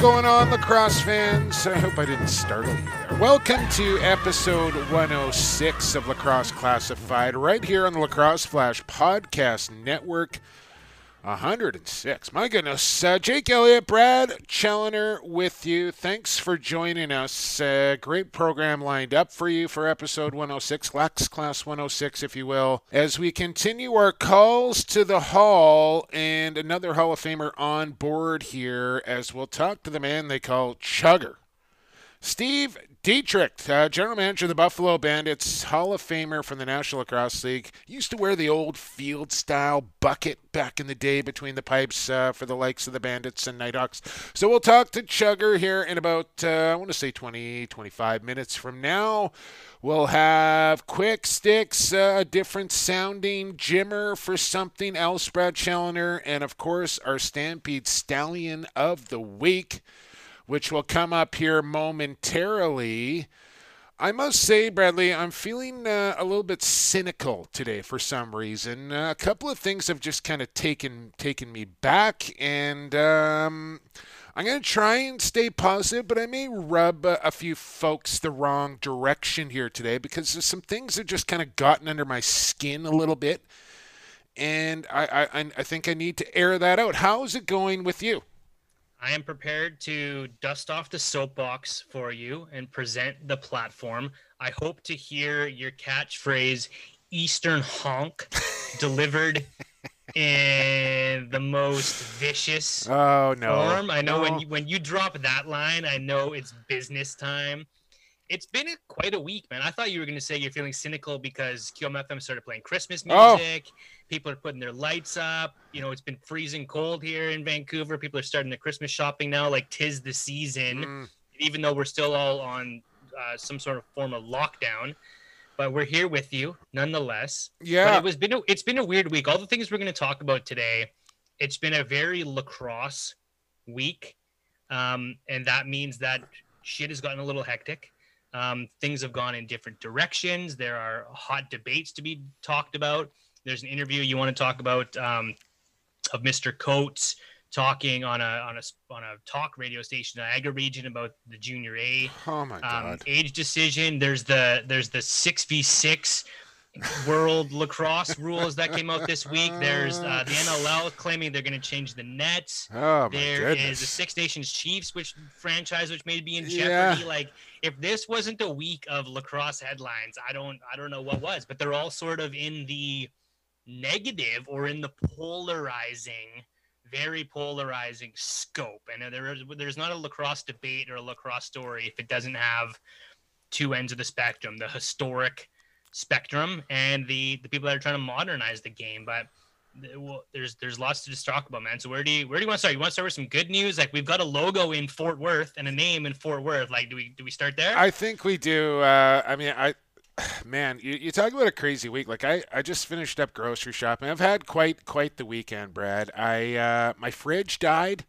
Going on, lacrosse fans? I hope I didn't startle you there. Welcome to episode 106 of Lacrosse Classified, right here on the Lacrosse Flash Podcast Network. 106. My goodness. Uh, Jake Elliott, Brad Challoner with you. Thanks for joining us. Uh, great program lined up for you for episode 106, Lax Class 106, if you will, as we continue our calls to the Hall and another Hall of Famer on board here as we'll talk to the man they call Chugger. Steve Dietrich, uh, general manager of the Buffalo Bandits, Hall of Famer from the National Lacrosse League, used to wear the old field style bucket back in the day between the pipes uh, for the likes of the Bandits and Knighthawks. So we'll talk to Chugger here in about, uh, I want to say 20, 25 minutes from now. We'll have Quick Sticks, uh, a different sounding Jimmer for something else, Brad Challoner, and of course our Stampede Stallion of the Week which will come up here momentarily. I must say, Bradley, I'm feeling uh, a little bit cynical today for some reason. Uh, a couple of things have just kind of taken taken me back, and um, I'm going to try and stay positive, but I may rub a, a few folks the wrong direction here today because there's some things that just kind of gotten under my skin a little bit, and I, I I think I need to air that out. How's it going with you? I am prepared to dust off the soapbox for you and present the platform. I hope to hear your catchphrase, Eastern honk, delivered in the most vicious oh, no. form. I know no. when you, when you drop that line, I know it's business time it's been a, quite a week, man. I thought you were going to say you're feeling cynical because QMFM started playing Christmas Oh. People are putting their lights up. You know, it's been freezing cold here in Vancouver. People are starting the Christmas shopping now, like tis the season. Mm. Even though we're still all on uh, some sort of form of lockdown, but we're here with you nonetheless. But Yeah. it was been a, it's been a weird week. All the things we're going to talk about today, it's been a very lacrosse week, um, and that means that shit has gotten a little hectic. Um, things have gone in different directions. There are hot debates to be talked about. There's an interview you want to talk about um, of Mr. Coates talking on a on a on a talk radio station in the Niagara region about the junior A Oh, my um, God. age decision. There's the there's the six v six world lacrosse rules that came out this week. There's uh, the NLL claiming they're going to change the nets. oh, There is goodness. the Six Nations Chiefs, which franchise which may be in Yeah. jeopardy. Like if this wasn't a week of lacrosse headlines, I don't I don't know what was. But they're all sort of in the negative or in the polarizing, very polarizing scope. And there is there's not a lacrosse debate or a lacrosse story if it doesn't have two ends of the spectrum: the historic spectrum and the the people that are trying to modernize the game. But well, there's there's lots to just talk about, man. So where do you where do you want to start? You want to start with some good news? Like we've got a logo in Fort Worth and a name in Fort Worth. Like do we do we start there? I think we do. Uh, I mean, I, man, you, you talk about a crazy week. Like I, I just finished up grocery shopping. I've had quite, quite the weekend, Brad. I, uh, my fridge died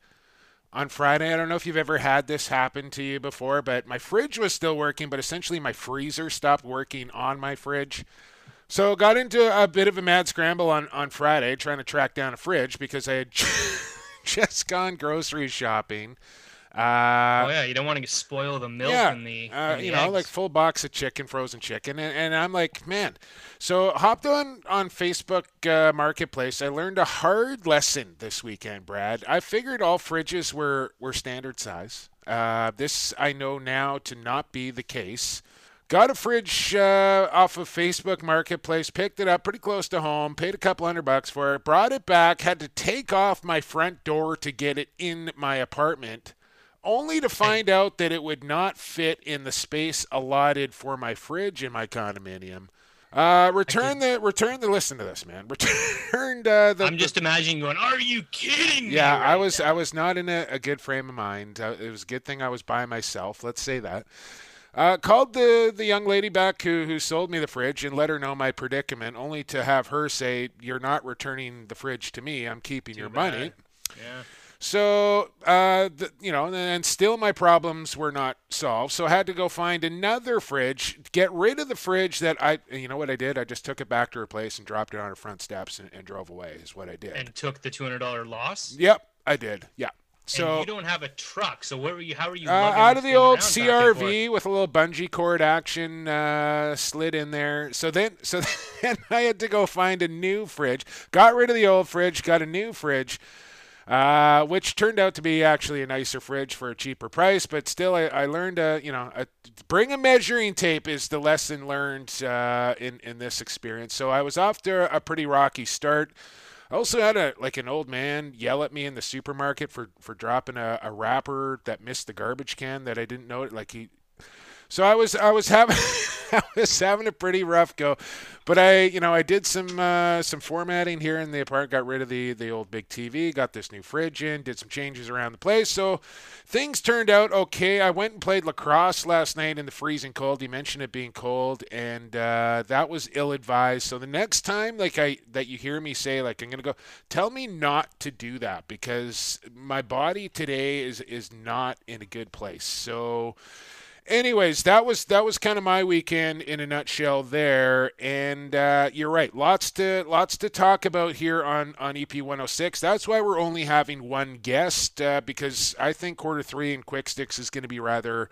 on Friday. I don't know if you've ever had this happen to you before, but my fridge was still working, but essentially my freezer stopped working on my fridge. So got into a bit of a mad scramble on, on Friday trying to track down a fridge because I had just gone grocery shopping. Uh, oh yeah, you don't want to spoil the milk yeah, and the, uh, and the you know, like full box of chicken, frozen chicken, and, and I'm like, man. So hopped on on Facebook uh, Marketplace. I learned a hard lesson this weekend, Brad. I figured all fridges were were standard size. Uh, this I know now to not be the case. Got a fridge uh, off of Facebook Marketplace, picked it up pretty close to home, paid a couple hundred bucks for it, brought it back, had to take off my front door to get it in my apartment only to find out that it would not fit in the space allotted for my fridge in my condominium. Uh, return the return the listen to this man. Returned uh, the. I'm just imagining going. Are you kidding me? yeah, I was now?" I was not in a, a good frame of mind. Uh, it was a good thing I was by myself. Let's say that. Uh, called the, the young lady back who, who sold me the fridge and let her know my predicament, only to have her say, You're not returning the fridge to me. I'm keeping Too your bad. money. Yeah. So, uh, the, you know, and still my problems were not solved. So I had to go find another fridge, get rid of the fridge that I, you know what I did? I just took it back to her place and dropped it on her front steps and, and drove away, is what I did. And took the two hundred dollar loss. yep, I did. Yeah. and So, you don't have a truck, so where were you? How are you? uh, out of the old around back and forth? CRV with a little bungee cord action uh, slid in there. So then, so then I had to go find a new fridge. Got rid of the old fridge, got a new fridge, uh, which turned out to be actually a nicer fridge for a cheaper price. But still, I, I learned, uh, you know, a, bring a measuring tape is the lesson learned uh, in in this experience. So I was off to a pretty rocky start. I also had a like an old man yell at me in the supermarket for for dropping a, a wrapper that missed the garbage can that I didn't know it. Like he, so I was I was having I was having a pretty rough go, but I you know I did some uh, some formatting here in the apartment, got rid of the the old big TV, got this new fridge in, did some changes around the place. So things turned out okay. I went and played lacrosse last night in the freezing cold. You mentioned it being cold, and uh, that was ill advised. So the next time like I that you hear me say like I'm gonna go, tell me not to do that because my body today is is not in a good place. So anyways that was that was kind of my weekend in a nutshell there. And uh, you're right. Lots to lots to talk about here on on ep 106 that's why we're only having one guest uh, because i think quarter three and quick sticks is going to be rather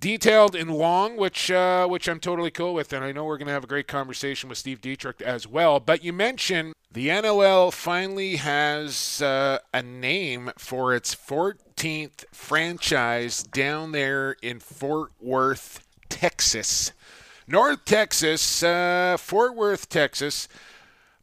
detailed and long, which uh, which I'm totally cool with, and I know we're going to have a great conversation with Steve Dietrich as well. But you mentioned the NLL finally has uh, a name for its 14th franchise down there in Fort Worth, Texas, North Texas, uh, Fort Worth, Texas.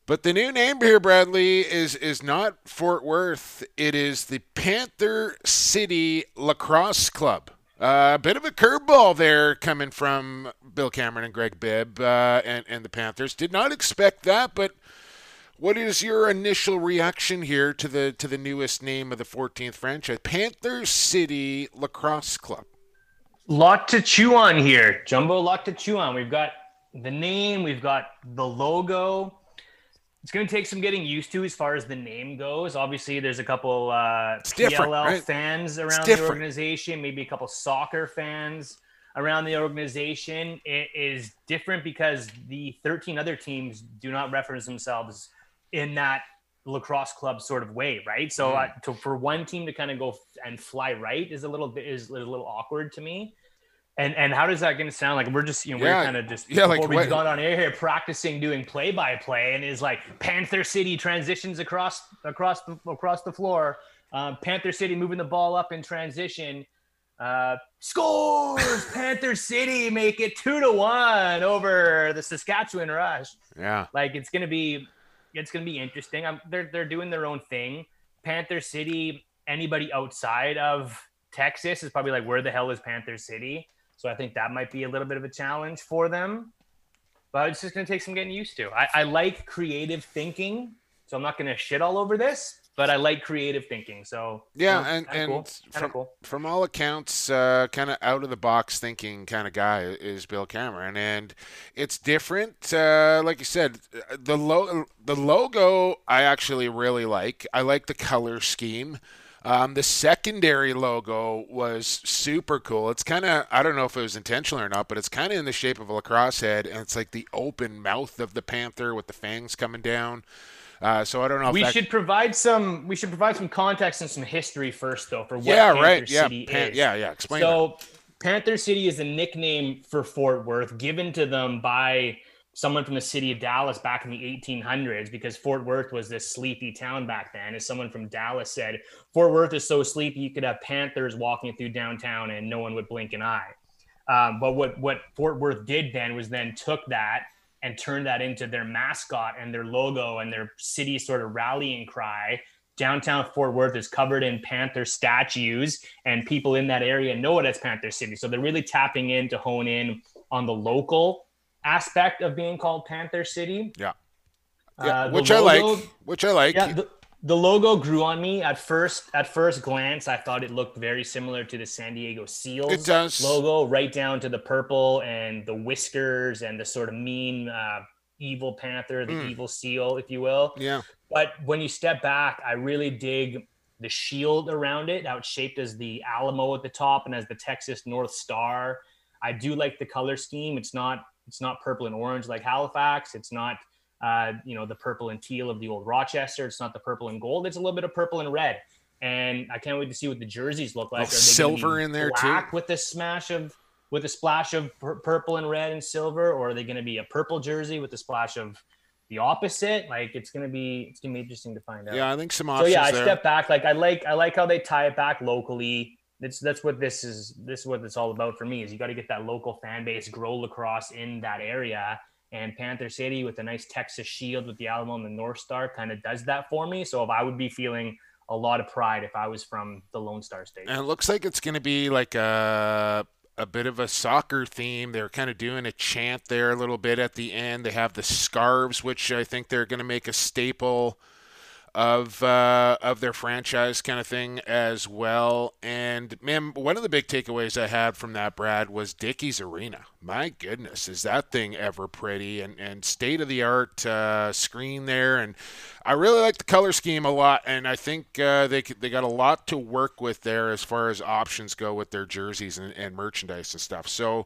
But the new name here, Bradley, is is not Fort Worth. It is the Panther City Lacrosse Club. Uh, a bit of a curveball there coming from Bill Cameron and Greg Bibb uh, and, and the Panthers. Did not expect that, but what is your initial reaction here to the to the newest name of the 14th franchise, Panther City Lacrosse Club? Lot to chew on here, Jumbo. Lot to chew on. We've got the name, we've got the logo. It's going to take some getting used to as far as the name goes. Obviously, there's a couple uh, PLL right? fans around the organization, maybe a couple soccer fans around the organization. It is different because the 13 other teams do not reference themselves in that lacrosse club sort of way, right? So, uh, to, for one team to kind of go and fly right is a little bit is a little awkward to me. And and how does that going to sound like? We're just you know Yeah, we're kind of just yeah, like before we what- got on air here practicing doing play by play, and is like Panther City transitions across across the across the floor. Um, Panther City moving the ball up in transition. Uh, scores! Panther City make it two to one over the Saskatchewan Rush Yeah, like it's gonna be it's gonna be interesting I'm, they're, they're doing their own thing panther city anybody outside of texas is probably like where the hell is panther city so i think that might be a little bit of a challenge for them but it's just gonna take some getting used to i, I like creative thinking so i'm not gonna shit all over this but i like creative thinking so yeah, you know, and and cool. From cool. from all accounts, uh, kind of out of the box thinking kind of guy is Bill Cameron, and it's different. Uh, like you said, the lo- the logo I actually really like. I like the color scheme. Um, the secondary logo was super cool. It's kind of I don't know if it was intentional or not, but it's kind of in the shape of a lacrosse head, and it's like the open mouth of the panther with the fangs coming down. Uh, so I don't know. If we that, should provide some we should provide some context and some history first though for what yeah, Panther right. Yeah, City Pan- is. yeah, yeah. Explain that. So, Panther City is a nickname for Fort Worth given to them by someone from the city of Dallas back in the 1800s because Fort Worth was this sleepy town back then. As someone from Dallas said, Fort Worth is so sleepy you could have panthers walking through downtown and no one would blink an eye. Um, but what what Fort Worth did then was then took that and turned that into their mascot and their logo and their city sort of rallying cry. Downtown Fort Worth is covered in Panther statues, and people in that area know it as Panther City. So they're really tapping in to hone in on the local aspect of being called Panther City. Yeah. Uh, Yeah, the which I like. Which I like. yeah, the, the logo grew on me at first. At first glance, I thought it looked very similar to the San Diego Seals It does. logo, right down to the purple and the whiskers and the sort of mean uh, evil panther, the Mm. evil seal, if you will. Yeah. But when you step back, I really dig the shield around it, how it's shaped as the Alamo at the top and as the Texas North Star. I do like the color scheme. It's not it's not purple and orange like Halifax. It's not uh, you know the purple and teal of the old Rochester. It's not the purple and gold. It's a little bit of purple and red. And I can't wait to see what the jerseys look like. They silver in there, too. with a smash of with a splash of pur- purple and red and silver, or are they going to be a purple jersey with a splash of the opposite? Like it's going to be it's going to be interesting to find out. Yeah, I think some options. So yeah, I there. step back. Like I like I like how they tie it back locally. That's that's what this is. This is what it's all about for me. Is you got to get that local fan base, grow lacrosse in that area. And Panther City with a nice Texas shield with the Alamo and the North Star kind of does that for me. So if I would be feeling a lot of pride if I was from the Lone Star State. And it looks like it's going to be like a a bit of a soccer theme. They're kind of doing a chant there a little bit at the end. They have the scarves, which I think they're going to make a staple of uh, of their franchise kind of thing as well. And man, one of the big takeaways I had from that, Brad, was Dickies Arena. My goodness, is that thing ever pretty and and state of the art uh, screen there. And I really like the color scheme a lot, and I think uh, they they got a lot to work with there as far as options go with their jerseys and, and merchandise and stuff. So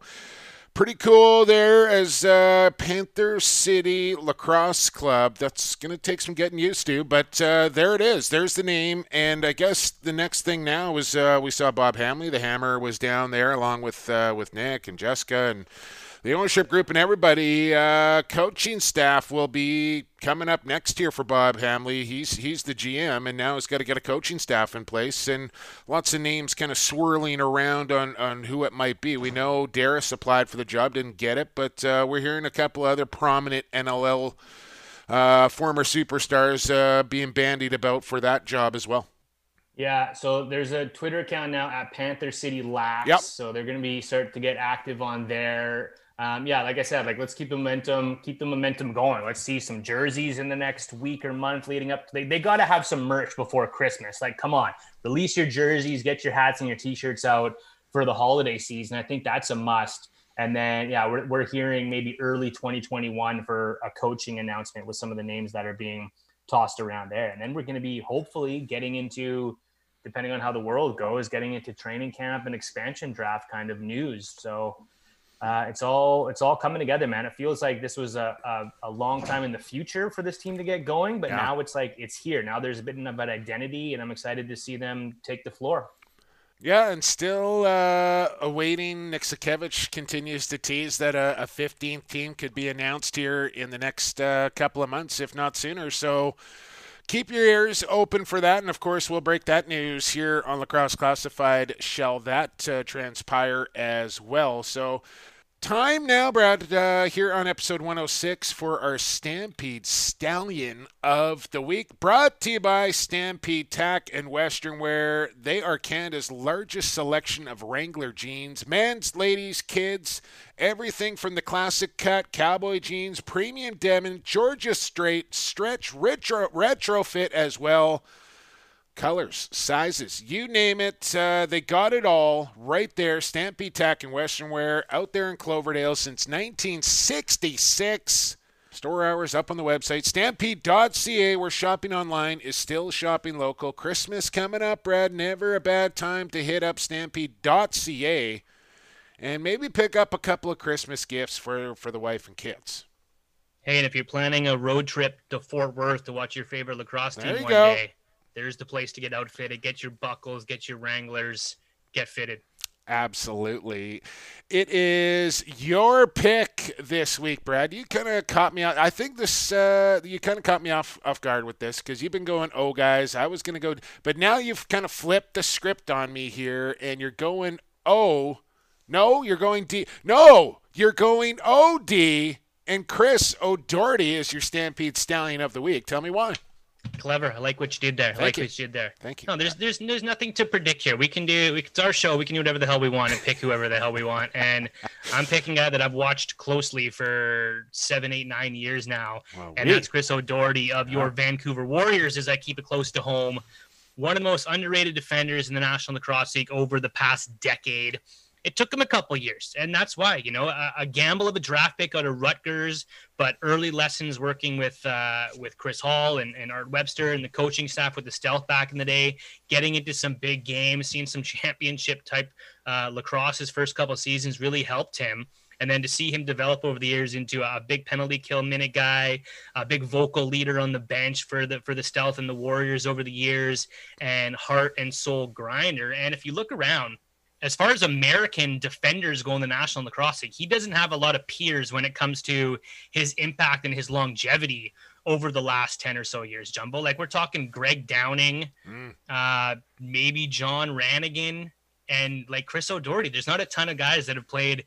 pretty cool there as uh, Panther City Lacrosse Club. That's going to take some getting used to, but uh, there it is. There's the name, and I guess the next thing now is uh, we saw Bob Hamley. The Hammer was down there along with uh, with Nick and Jessica and the ownership group and everybody. Uh, coaching staff will be coming up next year for Bob Hamley. He's he's the GM, and now he's got to get a coaching staff in place, and lots of names kind of swirling around on on who it might be. We know Darris applied for the job, didn't get it, but uh, we're hearing a couple other prominent NLL uh, former superstars uh, being bandied about for that job as well. Yeah, so there's a Twitter account now at Panther City Lax. Yep. So they're going to be start to get active on there. Um, yeah, like I said, like let's keep the momentum, keep the momentum going. Let's see some jerseys in the next week or month leading up. They they got to have some merch before Christmas. Like, come on, release your jerseys, get your hats and your t-shirts out for the holiday season. I think that's a must. And then, yeah, we're, we're hearing maybe early 2021 for a coaching announcement with some of the names that are being tossed around there. And then we're going to be hopefully getting into, depending on how the world goes, getting into training camp and expansion draft kind of news. So uh, it's all it's all coming together, man. It feels like this was a, a, a long time in the future for this team to get going, but Yeah. now it's like it's here. Now there's a bit of an identity, and I'm excited to see them take the floor. Yeah, and still uh, awaiting. Nick Sakiewicz continues to tease that a, a 15th team could be announced here in the next uh, couple of months, if not sooner. So keep your ears open for that. And of course, we'll break that news here on Lacrosse Classified. Shall that uh, transpire as well? So Time now, Brad, uh, here on episode 106 for our Stampede Stallion of the Week. Brought to you by Stampede Tack and Western Wear. They are Canada's largest selection of Wrangler jeans. Men's, ladies, kids, everything from the classic cut, cowboy jeans, premium denim, Georgia straight, stretch, retro, retrofit as well colors, sizes, you name it. Uh, they got it all right there. Stampede Tack and Western Wear out there in Cloverdale since 1966. Store hours up on the website stampede.ca where shopping online is still shopping local. Christmas coming up, Brad. Never a bad time to hit up stampede.ca and maybe pick up a couple of Christmas gifts for, for the wife and kids. Hey, and if you're planning a road trip to Fort Worth to watch your favorite lacrosse team you one go. day, there's the place to get outfitted. Get your buckles, get your Wranglers, get fitted. Absolutely. It is your pick this week, Brad. You kind of caught me out. I think this, uh, you kind of caught me off, off guard with this because you've been going, oh, guys, I was going to go, but now you've kind of flipped the script on me here and you're going, oh, no, you're going D. No, you're going OD. And Chris O'Dougherty is your Stampede Stallion of the Week. Tell me why. Clever. I like what you did there. I like you. what you did there. Thank you. No, there's there's there's nothing to predict here. We can do we, it's our show. We can do whatever the hell we want and pick whoever the hell we want. And I'm picking a guy that I've watched closely for seven, eight, nine years now, Well, and we- that's Chris O'Dougherty of your Vancouver Warriors. As I keep it close to home, one of the most underrated defenders in the National Lacrosse League over the past decade. It took him a couple years, and that's why you know a, a gamble of a draft pick out of Rutgers, but early lessons working with uh, with Chris Hall and, and Art Webster and the coaching staff with the Stealth back in the day, getting into some big games, seeing some championship type uh, lacrosse his first couple seasons really helped him. And then to see him develop over the years into a big penalty kill minute guy, a big vocal leader on the bench for the for the Stealth and the Warriors over the years, and heart and soul grinder. And if you look around, as far as American defenders go in the National Lacrosse League, he doesn't have a lot of peers when it comes to his impact and his longevity over the last 10 or so years, Jumbo. Like we're talking Greg Downing, Mm. uh, maybe John Ranagan, and like Chris O'Dougherty. There's not a ton of guys that have played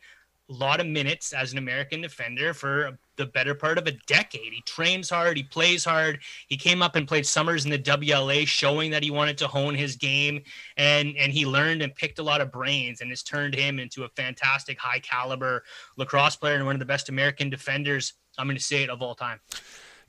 a lot of minutes as an American defender for the better part of a decade. He trains hard, he plays hard. He came up and played summers in the WLA, showing that he wanted to hone his game, and and he learned and picked a lot of brains, and it's turned him into a fantastic, high caliber lacrosse player and one of the best American defenders. I'm going to say it of all time.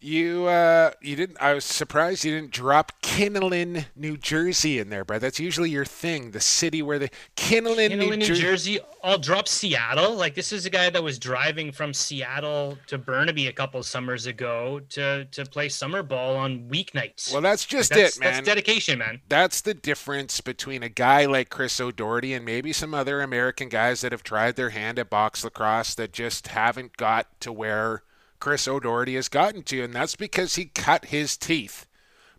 You uh, you didn't. I was surprised you didn't drop Kinnelon, New Jersey, in there, Brad. That's usually your thing. The city where the Kinnelon, In New, New Jer- Jersey, I'll drop Seattle. Like this is a guy that was driving from Seattle to Burnaby a couple summers ago to to play summer ball on weeknights. Well, that's just that's, it, man. That's dedication, man. that's the difference between a guy like Chris O'Dougherty and maybe some other American guys that have tried their hand at box lacrosse that just haven't got to where Chris O'Dougherty has gotten to, and that's because he cut his teeth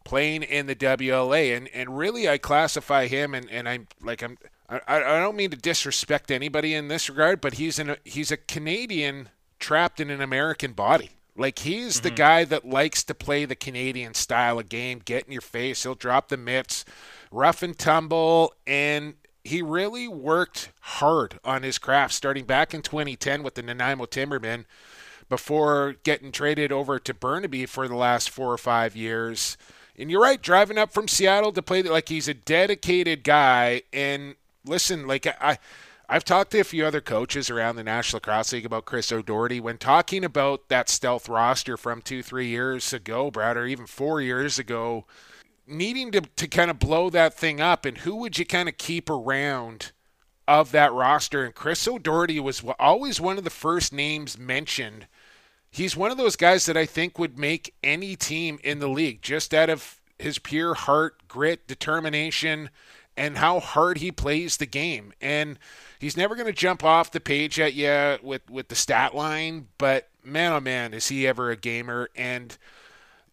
playing in the WLA, and and really I classify him, and and I'm like I'm. I, I don't mean to disrespect anybody in this regard, but he's an he's a Canadian trapped in an American body. Like he's the mm-hmm. guy that likes to play the Canadian style of game, get in your face. He'll drop the mitts, rough and tumble, and he really worked hard on his craft starting back in 2010 with the Nanaimo Timbermen before getting traded over to Burnaby for the last four or five years. And you're right, driving up from Seattle to play like he's a dedicated guy. And listen, like I, I've talked to a few other coaches around the National Lacrosse League about Chris O'Dougherty. When talking about that stealth roster from two, three years ago, Brad, or even four years ago, needing to, to kind of blow that thing up, and who would you kind of keep around of that roster? And Chris O'Dougherty was always one of the first names mentioned he's one of those guys that I think would make any team in the league just out of his pure heart, grit, determination, and how hard he plays the game. And he's never going to jump off the page at you with, with the stat line, but man, oh man, is he ever a gamer. And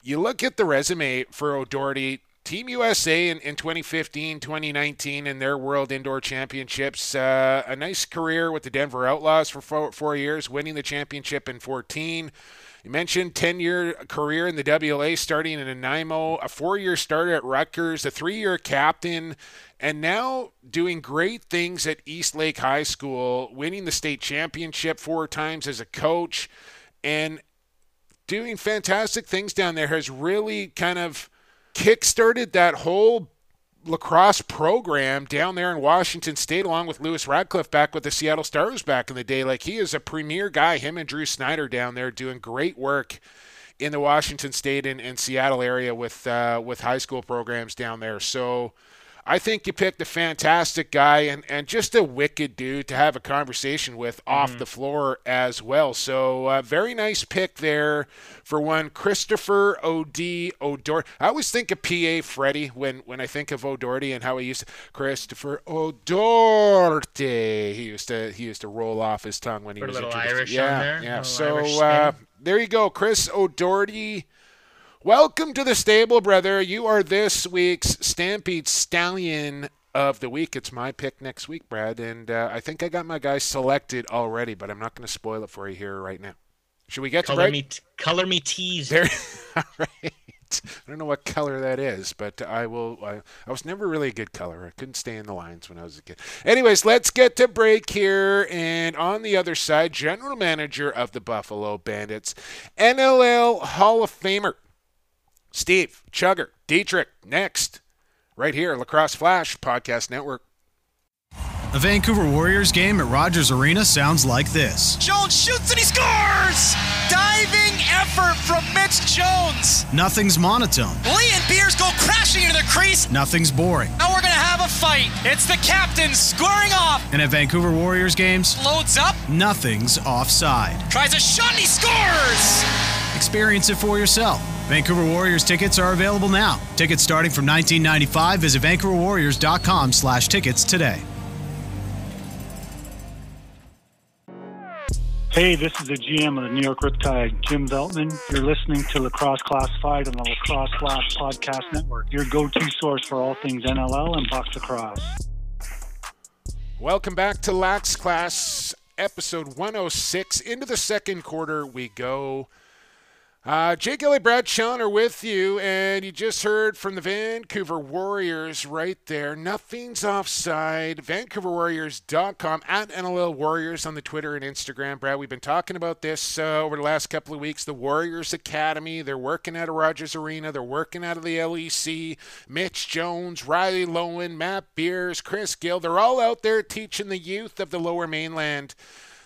you look at the resume for O'Dougherty. Team USA in, in 2015, 2019 in their World Indoor Championships. Uh, a nice career with the Denver Outlaws for four, four years, winning the championship in 14. You mentioned 10 year career in the WLA, starting in Nanaimo, a four year starter at Rutgers, a three year captain, and now doing great things at East Lake High School, winning the state championship four times as a coach, and doing fantastic things down there. Has really kind of kickstarted that whole lacrosse program down there in Washington State, along with Lewis Radcliffe back with the Seattle Stars back in the day. Like he is a premier guy. Him and Drew Snyder down there doing great work in the Washington State and, and Seattle area with uh, with high school programs down there. So. I think you picked a fantastic guy and, and just a wicked dude to have a conversation with off the floor as well. So, uh, very nice pick there for one. Christopher O.D. O'Dougherty. I always think of P.A. Freddie when, when I think of O'Dougherty and how he used to, Christopher O'Dougherty. He used to he used to roll off his tongue when he Put a was little introduced. Irish yeah, on there, Yeah, little so Irish uh, there you go, Chris O'Dougherty. Welcome to the stable, brother. You are this week's Stampede Stallion of the week. It's my pick next week, Brad, and uh, I think I got my guy selected already, but I'm not going to spoil it for you here right now. Should we get to Color break? me, t- color me teased. There, all right. I don't know what color that is, but I will. I, I was never really a good color. I couldn't stay in the lines when I was a kid. Anyways, let's get to break here. And on the other side, general manager of the Buffalo Bandits, NLL Hall of Famer, Steve, Chugger, Dietrich, next, right here, Lacrosse Flash Podcast Network. A Vancouver Warriors game at Rogers Arena sounds like this. Jones shoots and he scores! Diving effort from Mitch Jones. Nothing's monotone. Lee and Beers go crashing into the crease. Nothing's boring. Now we're gonna have a fight. It's the captain squaring off. And at Vancouver Warriors games, Loads up, nothing's offside. tries a shot and he scores! Experience it for yourself. Vancouver Warriors tickets are available now. Tickets starting from 1995. Visit vancouverwarriors.com slash tickets today. Hey, this is the GM of the New York Riptide, Jim Veltman. You're listening to Lacrosse Classified on the Lacrosse Flash Podcast Network, your go-to source for all things NLL and box lacrosse. Welcome back to Lax Class, episode 106. Into the second quarter we go. Uh, Jake Brad Challoner with you, and you just heard from the Vancouver Warriors right there. Nothing's offside. VancouverWarriors.com at NLL Warriors on the Twitter and Instagram. Brad, we've been talking about this uh, over the last couple of weeks. The Warriors Academy, they're working out of Rogers Arena, they're working out of the LEC. Mitch Jones, Riley Lowen, Matt Beers, Chris Gill, they're all out there teaching the youth of the lower mainland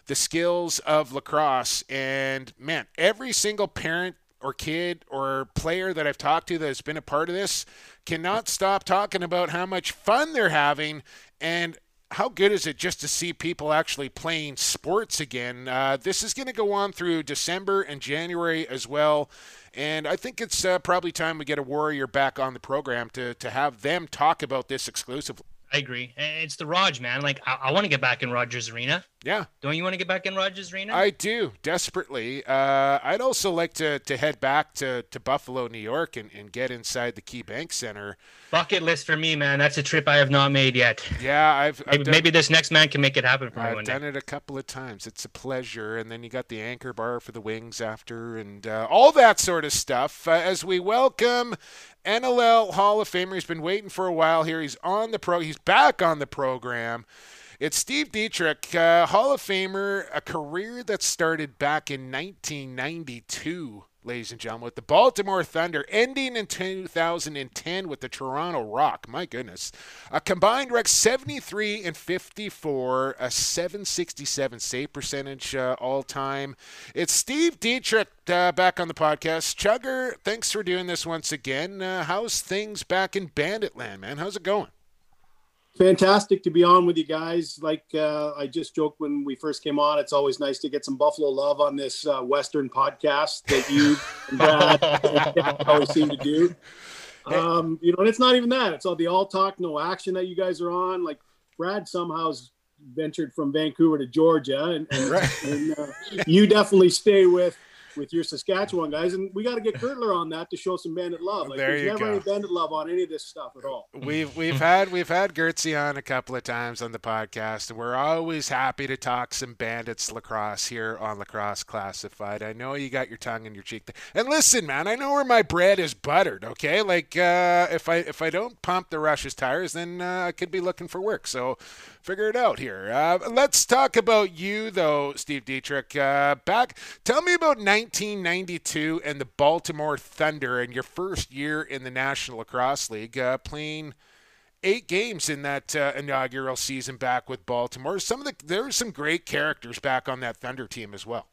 the skills of lacrosse. And man, every single parent or kid or player that I've talked to that has been a part of this cannot stop talking about how much fun they're having and how good is it just to see people actually playing sports again? Uh, this is going to go on through December and January as well. And I think it's uh, probably time we get a Warrior back on the program to, to have them talk about this exclusively. I agree. It's the Raj, man. Like I, I want to get back in Rogers Arena. Yeah. Don't you want to get back in Rogers Arena? I do desperately. Uh, I'd also like to, to head back to, to Buffalo, New York, and, and get inside the Key Bank Center. Bucket list for me, man. That's a trip I have not made yet. Yeah, I've, I've Maybe, done, maybe this next man can make it happen for me I've one day. done it a couple of times. It's a pleasure, and then you got the anchor bar for the wings after, and uh, all that sort of stuff. Uh, as we welcome NLL Hall of Famer, he's been waiting for a while here. He's on the pro. He's back on the program. It's Steve Dietrich, uh, Hall of Famer, a career that started back in 1992, ladies and gentlemen, with the Baltimore Thunder, ending in 2010 with the Toronto Rock. My goodness. A combined rec 73 and 54, a 767 save percentage uh, all time. It's Steve Dietrich uh, back on the podcast. Chugger, thanks for doing this once again. Uh, how's things back in Banditland, man? How's it going? Fantastic to be on with you guys. Like uh, I just joked when we first came on, it's always nice to get some Buffalo love on this uh, Western podcast that you and Brad always seem to do. Um, you know, and it's not even that; it's all the all talk, no action that you guys are on. Like Brad somehow's ventured from Vancouver to Georgia, and, and, Right. and uh, you definitely stay with. With your Saskatchewan guys, and we got to get Kurtler on that to show some bandit love. Like, There there's you never go. any bandit love on any of this stuff at all. We've we've had we've had Gertzy on a couple of times on the podcast, and we're always happy to talk some bandits lacrosse here on Lacrosse Classified. I know you got your tongue in your cheek, there. and listen, man, I know where my bread is buttered. Okay, like uh, if I if I don't pump the Rush's tires, then uh, I could be looking for work. So figure it out here. Uh, let's talk about you though, Steve Dietrich. Uh, back, tell me about 1992 and the Baltimore Thunder and your first year in the National Lacrosse League, uh, playing eight games in that uh, inaugural season back with Baltimore. Some of the there were some great characters back on that Thunder team as well.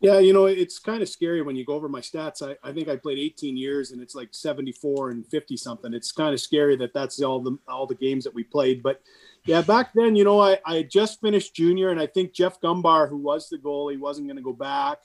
Yeah, you know, it's kind of scary when you go over my stats. I, I think I played 18 years and it's like 74 and 50 something. It's kind of scary that that's all the all the games that we played. But yeah, back then, you know, I, I just finished junior and I think Jeff Gumbar, who was the goalie, wasn't going to go back.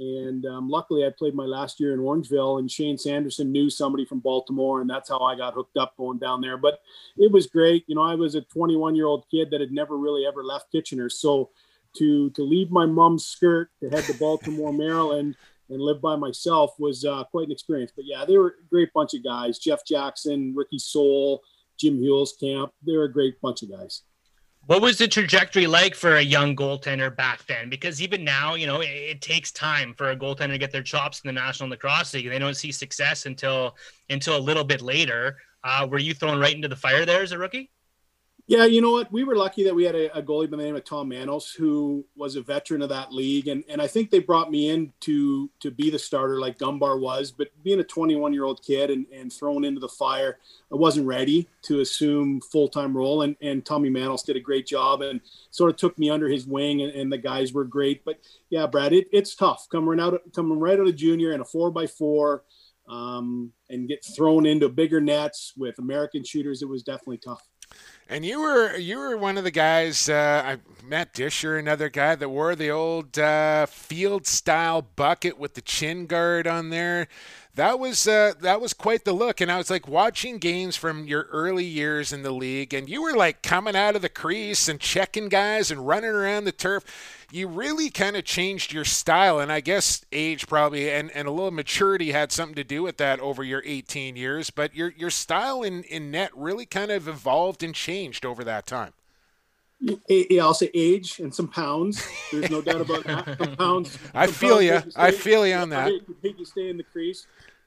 And um, luckily, I played my last year in Orangeville, and Shane Sanderson knew somebody from Baltimore, and that's how I got hooked up going down there. But it was great. You know, I was a 21 year old kid that had never really ever left Kitchener. So to to leave my mom's skirt to head to Baltimore, Maryland, and live by myself was uh, quite an experience. But yeah, they were a great bunch of guys: Jeff Jackson, Ricky Soul, Jim Hewell's camp. They were a great bunch of guys. What was the trajectory like for a young goaltender back then? Because even now, you know, it, it takes time for a goaltender to get their chops in the National Lacrosse League. They don't see success until until a little bit later. Uh, were you thrown right into the fire there as a rookie? Yeah, you know what? We were lucky that we had a, a, goalie by the name of Tom Manos, who was a veteran of that league, and and I think they brought me in to to be the starter like Dunbar was. But being a 21 year old kid and, and thrown into the fire, I wasn't ready to assume full time role. And and Tommy Manos did a great job and sort of took me under his wing, and, and the guys were great. But yeah, Brad, it, it's tough coming out coming right out of junior in a four by four. Um, and get thrown into bigger nets with American shooters, it was definitely tough. And you were you were one of the guys. Uh, I Matt Disher, another guy that wore the old uh, field style bucket with the chin guard on there. That was uh, that was quite the look. And I was like watching games from your early years in the league, and you were like coming out of the crease and checking guys and running around the turf you really kind of changed your style. And I guess age probably and, and a little maturity had something to do with that over your 18 years. But your, your style in, in net really kind of evolved and changed over that time. Yeah, I'll say age and some pounds. There's no doubt about that. Some pounds. I feel you. I feel you on that. You stay in the crease.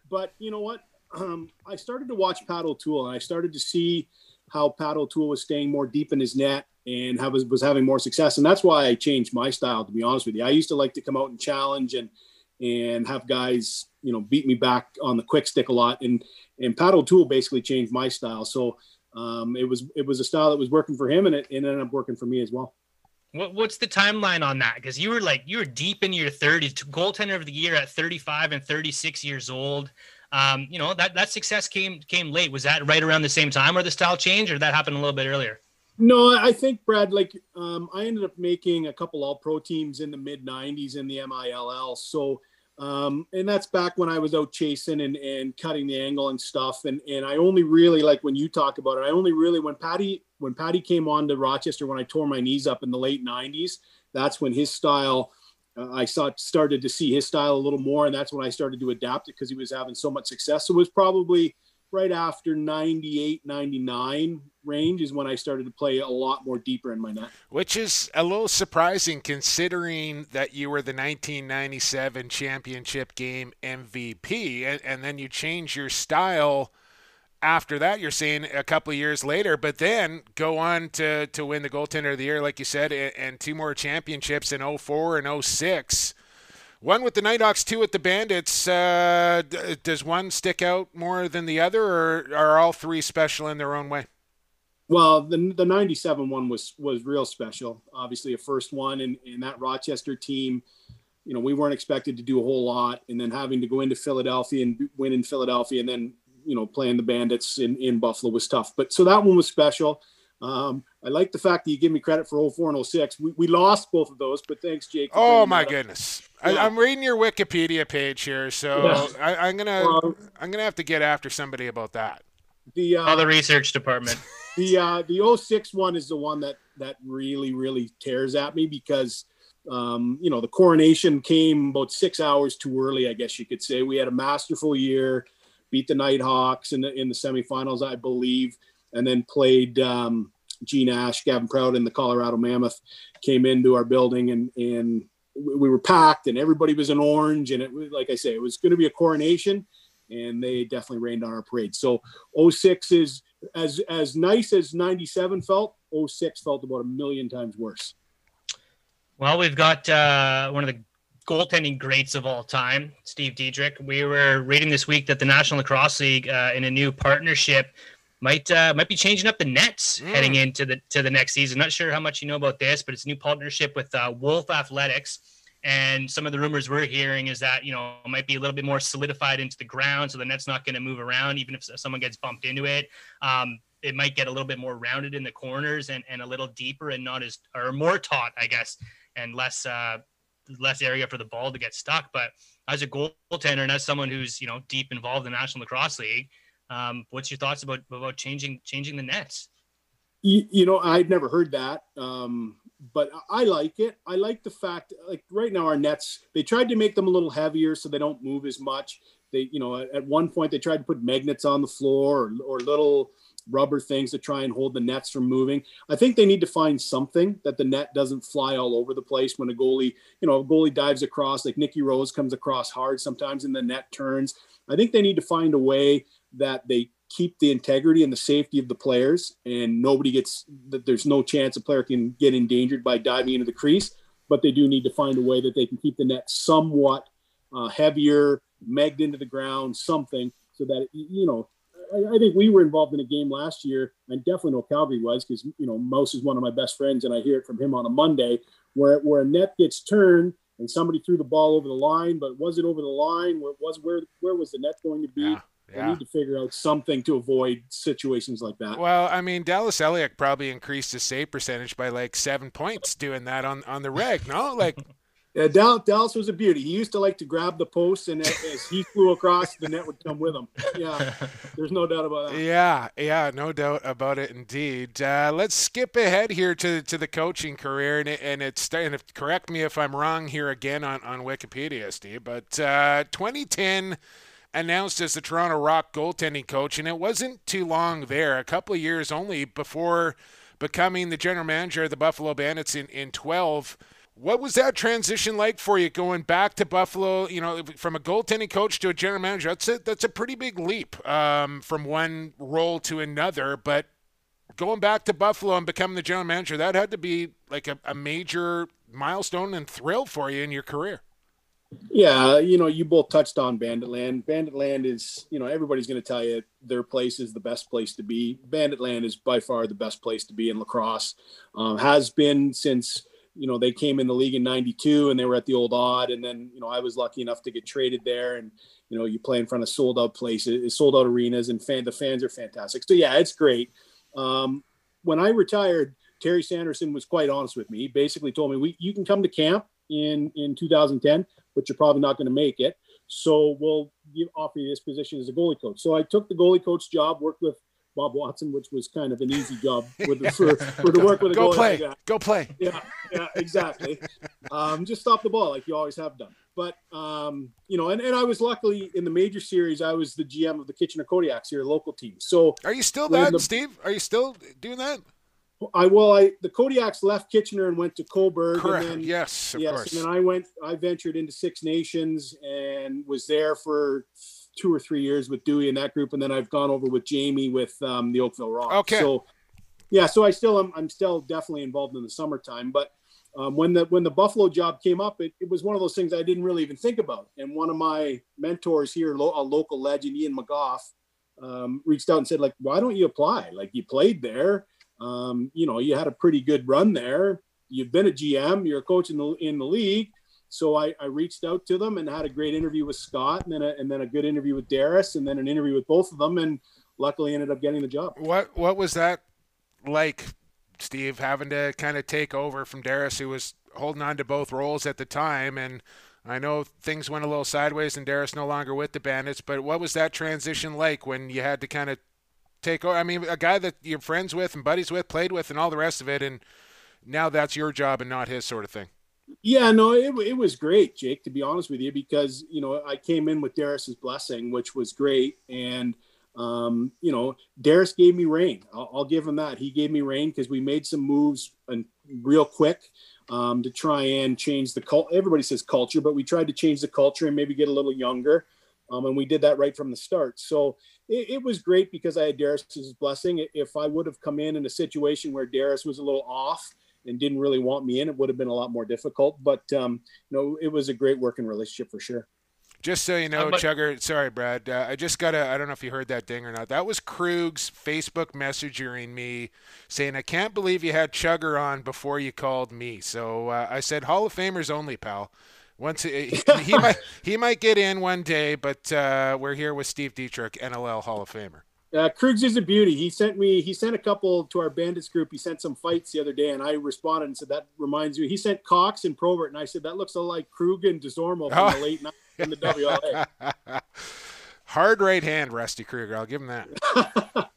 But you know what? Um, I started to watch Pat O'Toole, and I started to see how Pat O'Toole was staying more deep in his net and have, was, was having more success. And that's why I changed my style, to be honest with you. I used to like to come out and challenge and, and have guys, you know, beat me back on the quick stick a lot. And, and Pat O'Toole basically changed my style. So um, it was, it was a style that was working for him and it, it ended up working for me as well. What, what's the timeline on that? Because you were like you were deep in your 30s, goaltender of the year at 35 and 36 years old. Um, you know that that success came came late. Was that right around the same time or the style change, or that happened a little bit earlier? No, I think Brad, like um, I ended up making a couple all pro teams in the mid 90s in the MILL. So, um, and that's back when I was out chasing and, and cutting the angle and stuff. And, and I only really like when you talk about it, I only really, when Patty, when Patty came on to Rochester, when I tore my knees up in the late 90s, that's when his style, uh, I saw started to see his style a little more. And that's when I started to adapt it because he was having so much success. So it was probably right after 98, 99 range is when I started to play a lot more deeper in my net. Which is a little surprising considering that you were the 1997 championship game MVP and, and then you change your style after that you're saying a couple of years later but then go on to, to win the goaltender of the year like you said and, and two more championships in 04 and 06 one with the Knighthawks, two with the Bandits. Uh, does one stick out more than the other, or are all three special in their own way? Well, the the '97 one was was real special. Obviously, a first one, and in that Rochester team, you know, we weren't expected to do a whole lot, and then having to go into Philadelphia and win in Philadelphia, and then you know playing the Bandits in in Buffalo was tough. But so that one was special. Um, I like the fact that you give me credit for 04 and 06. We, we lost both of those, but thanks, Jake. Oh my goodness! Yeah. I, am reading your Wikipedia page here, so yeah. I, am gonna well, I'm gonna have to get after somebody about that. The uh, the research department. The uh, the 06 one is the one that that really really tears at me because um, you know the coronation came about six hours too early. I guess you could say we had a masterful year, beat the Knighthawks in the in the semifinals, I believe, and then played. Um, Gene Ash, Gavin Prout, and the Colorado Mammoth came into our building and and we were packed and everybody was in orange and it was like I say it was going to be a coronation and they definitely rained on our parade. So 06 is as as nice as 97 felt, 06 felt about a million times worse. Well, we've got uh, one of the goaltending greats of all time, Steve Dietrich. We were reading this week that the National Lacrosse League, uh, in a new partnership, might uh, might be changing up the nets mm. heading into the to the next season. Not sure how much you know about this, but it's a new partnership with uh, Wolf Athletics. And some of the rumors we're hearing is that you know it might be a little bit more solidified into the ground, so the net's not going to move around, even if someone gets bumped into it. Um, it might get a little bit more rounded in the corners and, and a little deeper and not as or more taut, I guess, and less uh, less area for the ball to get stuck. But as a goaltender and as someone who's you know deep involved in the National Lacrosse League, um, what's your thoughts about about changing changing the nets? You, you know, I've never heard that, um, but I like it. I like the fact, like right now, our nets they tried to make them a little heavier so they don't move as much. They, you know, at, one point they tried to put magnets on the floor or, or little rubber things to try and hold the nets from moving. I think they need to find something that the net doesn't fly all over the place when a goalie, you know, a goalie dives across, like Nicky Rose comes across hard sometimes and the net turns. I think they need to find a way that they keep the integrity and the safety of the players, and nobody gets that. There's no chance a player can get endangered by diving into the crease, but they do need to find a way that they can keep the net somewhat uh, heavier, megged into the ground, something so that you know. I, I think we were involved in a game last year, and definitely know Calgary was because you know Mouse is one of my best friends, and I hear it from him on a Monday where where a net gets turned and somebody threw the ball over the line, but was it over the line? Where was where where was the net going to be? Yeah. Yeah. We need to figure out something to avoid situations like that. Well, I mean, Dallas Eliuk probably increased his save percentage by like seven points doing that on on the reg. No, like Yeah, Dallas, was a beauty. He used to like to grab the post, and as, as he flew across, the net would come with him. Yeah, there's no doubt about that. Yeah, yeah, no doubt about it, indeed. Uh, let's skip ahead here to, to the coaching career, and, it, and it's and if, correct me if I'm wrong here again on, on Wikipedia, Steve. But uh, 2010 announced as the Toronto Rock goaltending coach, and it wasn't too long there, a couple of years only before becoming the general manager of the Buffalo Bandits in in 12. What was that transition like for you going back to Buffalo? You know, from a goaltending coach to a general manager. That's a that's a pretty big leap um, from one role to another. But going back to Buffalo and becoming the general manager, that had to be like a, a major milestone and thrill for you in your career. Yeah, you know, you both touched on Bandit Land. Bandit Land is, you know, everybody's going to tell you their place is the best place to be. Bandit Land is by far the best place to be in lacrosse. Um, has been since you know they came in the league in 92 and they were at the old Aud and then you know i was lucky enough to get traded there and you know you play in front of sold out places sold out arenas and fan the fans are fantastic so yeah it's great um, when i retired terry sanderson was quite honest with me he basically told me we, you can come to camp in in 2010 but you're probably not going to make it so we'll give, offer you this position as a goalie coach so i took the goalie coach job worked with Bob Watson, which was kind of an easy job with the, for, for the work with a Go goalie play, that. go play. Yeah, yeah, exactly. um, just stop the ball like you always have done. But um, you know, and, and I was luckily in the major series, I was the GM of the Kitchener Kodiaks here, local team. So Are you still that, the- Steve? Are you still doing that? I well, I the Kodiaks left Kitchener and went to Cobourg, Correct. and then yes, of yes, course. and then I went, I ventured into Six Nations and was there for two or three years with Dewey and that group, and then I've gone over with Jamie with um, the Oakville Rock. Okay. So, yeah, so I still am, I'm still definitely involved in the summertime, but um, when the when the Buffalo job came up, it, it was one of those things I didn't really even think about. And one of my mentors here, lo- a local legend, Ian McGough, um, reached out and said, like, why don't you apply? Like, you played there, um, you know, you had a pretty good run there. You've been a GM, you're a coach in the in the league. So I, I reached out to them and had a great interview with Scott, and then a, and then a good interview with Darris, and then an interview with both of them, and luckily ended up getting the job. What what was that like, Steve, having to kind of take over from Darris, who was holding on to both roles at the time? And I know things went a little sideways, and Darris no longer with the Bandits. But what was that transition like when you had to kind of take over? I mean, a guy that you're friends with and buddies with, played with, and all the rest of it, and now that's your job and not his sort of thing. Yeah, no, it, it was great, Jake, to be honest with you, because, you know, I came in with Darris's blessing, which was great. And, um, you know, Darris gave me rain. I'll, I'll give him that. He gave me rain because we made some moves and real quick um, to try and change the cult. Everybody says culture, but we tried to change the culture and maybe get a little younger. Um, and we did that right from the start. So it, it was great because I had Darris's blessing. If I would have come in in a situation where Darris was a little off, and didn't really want me in, it would have been a lot more difficult. But um, you know, it was a great working relationship for sure. Just so you know, Uh, but- Chugger, sorry, Brad. Uh, I just got a, I don't know if you heard that ding or not. That was Krug's Facebook messaging me saying, I can't believe you had Chugger on before you called me. So uh, I said, Hall of Famers only, pal. Once he, he might he might get in one day, but uh, we're here with Steve Dietrich, NLL Hall of Famer. Uh, Krugs is a beauty. He sent me. He sent a couple to our bandits group. He sent some fights the other day, and I responded and said that reminds me. He sent Cox and Probert, and I said that looks a like Krug and Desormo from Oh. the late nineties in the WLA. Hard right hand, Rusty Kruger. I'll give him that.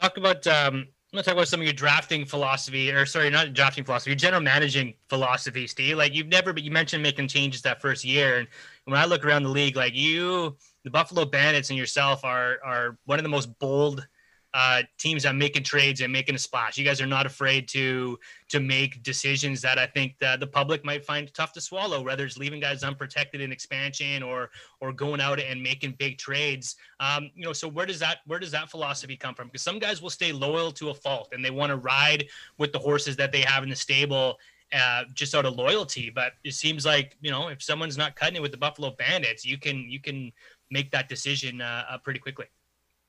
Talk about um, I'm gonna talk about some of your drafting philosophy, or sorry, not drafting philosophy, your general managing philosophy, Steve. Like you've never, but you mentioned making changes that first year, and when I look around the league, like you, the Buffalo Bandits, and yourself are are one of the most bold uh, teams that making trades and making a splash. You guys are not afraid to to make decisions that I think that the public might find tough to swallow, whether it's leaving guys unprotected in expansion or or going out and making big trades. Um, you know, so where does that where does that philosophy come from? Because some guys will stay loyal to a fault and they want to ride with the horses that they have in the stable uh, just out of loyalty. But it seems like you know if someone's not cutting it with the Buffalo Bandits, you can you can make that decision uh, uh, pretty quickly.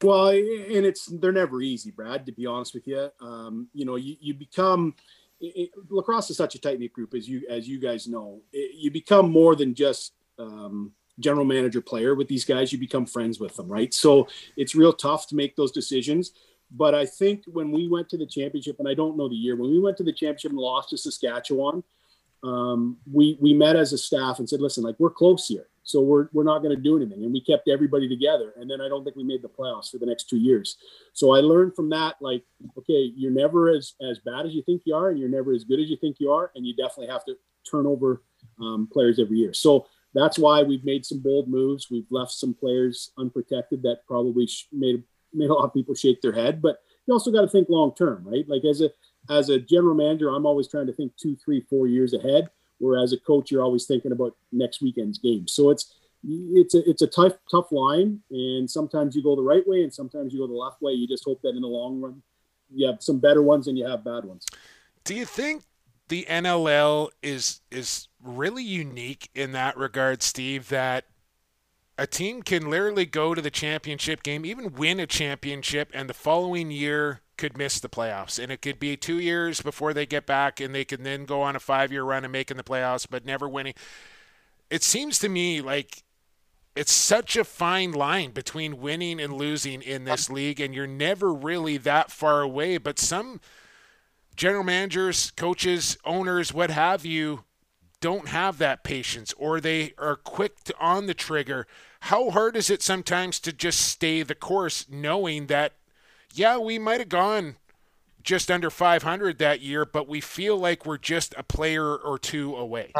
Well, and it's they're never easy, Brad. To be honest with you, um, you know, you, you become it, lacrosse is such a tight knit group as you as you guys know. It, you become more than just um, general manager player with these guys. You become friends with them, right? So it's real tough to make those decisions. But I think when we went to the championship, and I don't know the year, when we went to the championship and lost to Saskatchewan, um, we we met as a staff and said, "Listen, like we're close here, so we're we're not going to do anything." And we kept everybody together. And then I don't think we made the playoffs for the next two years. So I learned from that, like, okay, you're never as as bad as you think you are, and you're never as good as you think you are, and you definitely have to turn over um, players every year. So that's why we've made some bold moves. We've left some players unprotected that probably made made a lot of people shake their head. But you also got to think long term, right? Like as a as a general manager, I'm always trying to think two, three, four years ahead. Whereas a coach, you're always thinking about next weekend's game. So it's it's a it's a tough tough line, and sometimes you go the right way, and sometimes you go the left way. You just hope that in the long run, you have some better ones and you have bad ones. Do you think the NLL is is really unique in that regard, Steve? That a team can literally go to the championship game, even win a championship, and the following year could miss the playoffs. And it could be two years before they get back, and they can then go on a five year run and making the playoffs, but never winning. It seems to me like it's such a fine line between winning and losing in this league, and you're never really that far away. But some general managers, coaches, owners, what have you, don't have that patience or they are quick to, on the trigger how hard is it sometimes to just stay the course knowing that, yeah, we might have gone just under 500 that year, but we feel like we're just a player or two away?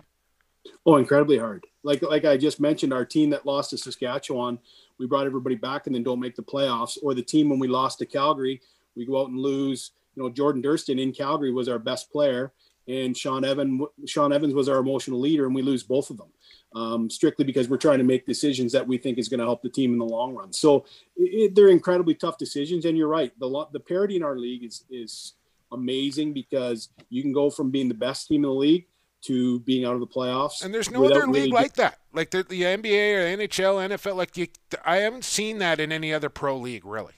Oh, incredibly hard. Like like I just mentioned, our team that lost to Saskatchewan, we brought everybody back and then don't make the playoffs. Or the team when we lost to Calgary, we go out and lose. You know, Jordan Durston in Calgary was our best player, and Sean Evan Sean Evans was our emotional leader, and we lose both of them um, strictly because we're trying to make decisions that we think is going to help the team in the long run. So it, they're incredibly tough decisions. And you're right, the the parity in our league is is amazing because you can go from being the best team in the league to being out of the playoffs. And there's no other league really like that. Like the, the NBA or NHL, NFL, like you, I haven't seen that in any other pro league really.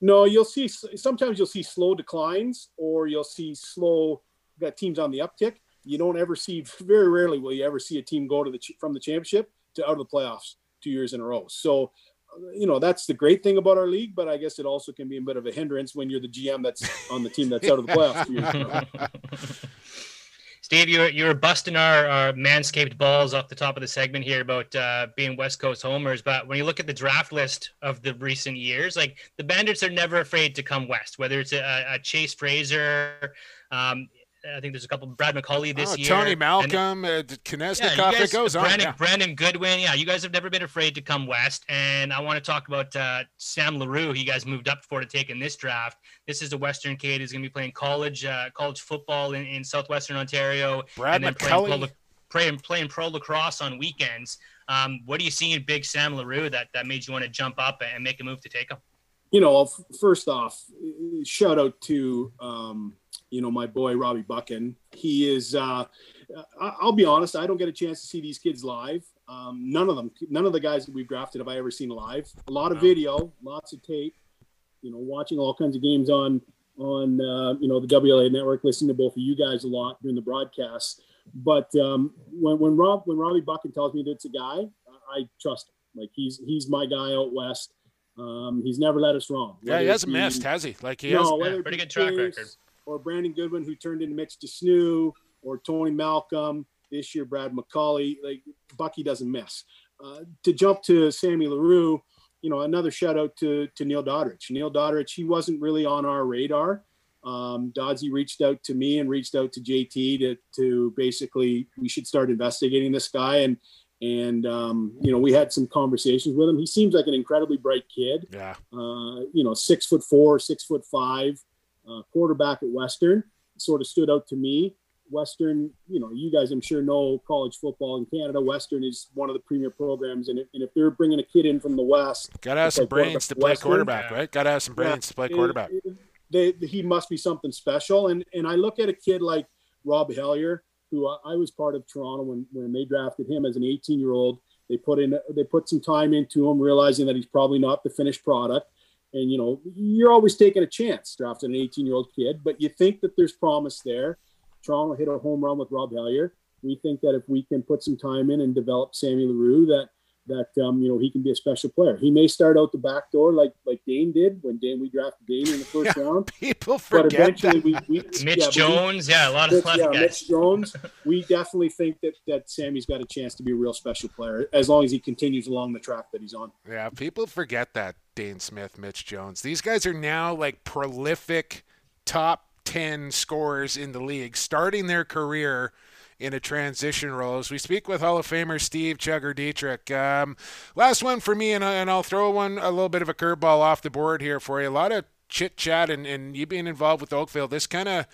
No, you'll see sometimes you'll see slow declines or you'll see slow got teams on the uptick you don't ever see very rarely will you ever see a team go to the from the championship to out of the playoffs two years in a row. So, you know that's the great thing about our league, but I guess it also can be a bit of a hindrance when you're the GM that's on the team that's out of the playoffs. Steve, you're you're busting our, our manscaped balls off the top of the segment here about uh, being West Coast homers, but when you look at the draft list of the recent years, like the Bandits are never afraid to come west. Whether it's a, a Chase Fraser, um, I think there's a couple. Brad McCauley this oh, year. Tony Malcolm, and, uh, Kinesnikov. Yeah, it goes Brandon, on. Yeah. Brandon Goodwin. Yeah, you guys have never been afraid to come west. And I want to talk about uh, Sam Larue. You guys moved up for to take in this draft. This is a Western kid who's going to be playing college uh, college football in, in Southwestern Ontario. Brad and then McCully. Playing, playing pro lacrosse on weekends. Um, what do you see in Big Sam Larue that that made you want to jump up and make a move to take him? You know, first off, shout out to um, you know, my boy Robbie Buchan. He is. Uh, I'll be honest. I don't get a chance to see these kids live. Um, none of them. None of the guys that we've drafted have I ever seen live. A lot of video, lots of tape. You know, watching all kinds of games on on uh, you know the WLA network, listening to both of you guys a lot during the broadcasts. But um, when when Rob when Robbie Buchan tells me that it's a guy, I trust him. Like he's he's my guy out west. Um, he's never let us wrong. Yeah, he hasn't he, missed, has he? Like he no, has yeah, pretty good track record or Brandon Goodwin, who turned into Mitch DeSnoo, or Tony Malcolm, this year Brad McCauley. Like Bucky doesn't miss. Uh, to jump to Sammy Larue, you know, another shout out to, to Neil Doddridge. Neil Doddridge, he wasn't really on our radar. Um, Dodsy reached out to me and reached out to JT to, to basically, we should start investigating this guy. And, And um, you know, we had some conversations with him. He seems like an incredibly bright kid. Yeah. Uh, you know, six foot four, six foot five, uh, quarterback at Western. Sort of stood out to me. Western, you know, you guys I'm sure know college football in Canada. Western is one of the premier programs, and if, and if they're bringing a kid in from the West, Gotta have some brains to play Western, quarterback, right? Gotta have some brains to play quarterback. it- they, he must be something special. And and I look at a kid like Rob Hellyer, who I, I was part of Toronto when when they drafted him as an 18 year old. They put in they put some time into him, realizing that he's probably not the finished product. And you know, you're always taking a chance drafting an 18 year old kid, but you think that there's promise there. Toronto hit a home run with Rob Hellyer. We think that if we can put some time in and develop Sammy LaRue, that that um, you know he can be a special player. He may start out the back door like like Dane did when Dane we drafted Dane in the first round, People but forget eventually that. we, we Mitch yeah, but we- Jones, yeah, a lot of, Mitch, yeah, guys. Mitch Jones. We definitely think that that Sammy's got a chance to be a real special player as long as he continues along the track that he's on. Yeah, people forget that Dane Smith, Mitch Jones. These guys are now like prolific top 10 scorers in the league, starting their career in a transition role. As we speak with Hall of Famer Steve Chugger Dietrich. Um, last one for me, and, and I'll throw one a little bit of a curveball off the board here for you. A lot of chit chat and, and you being involved with Oakville. This kind of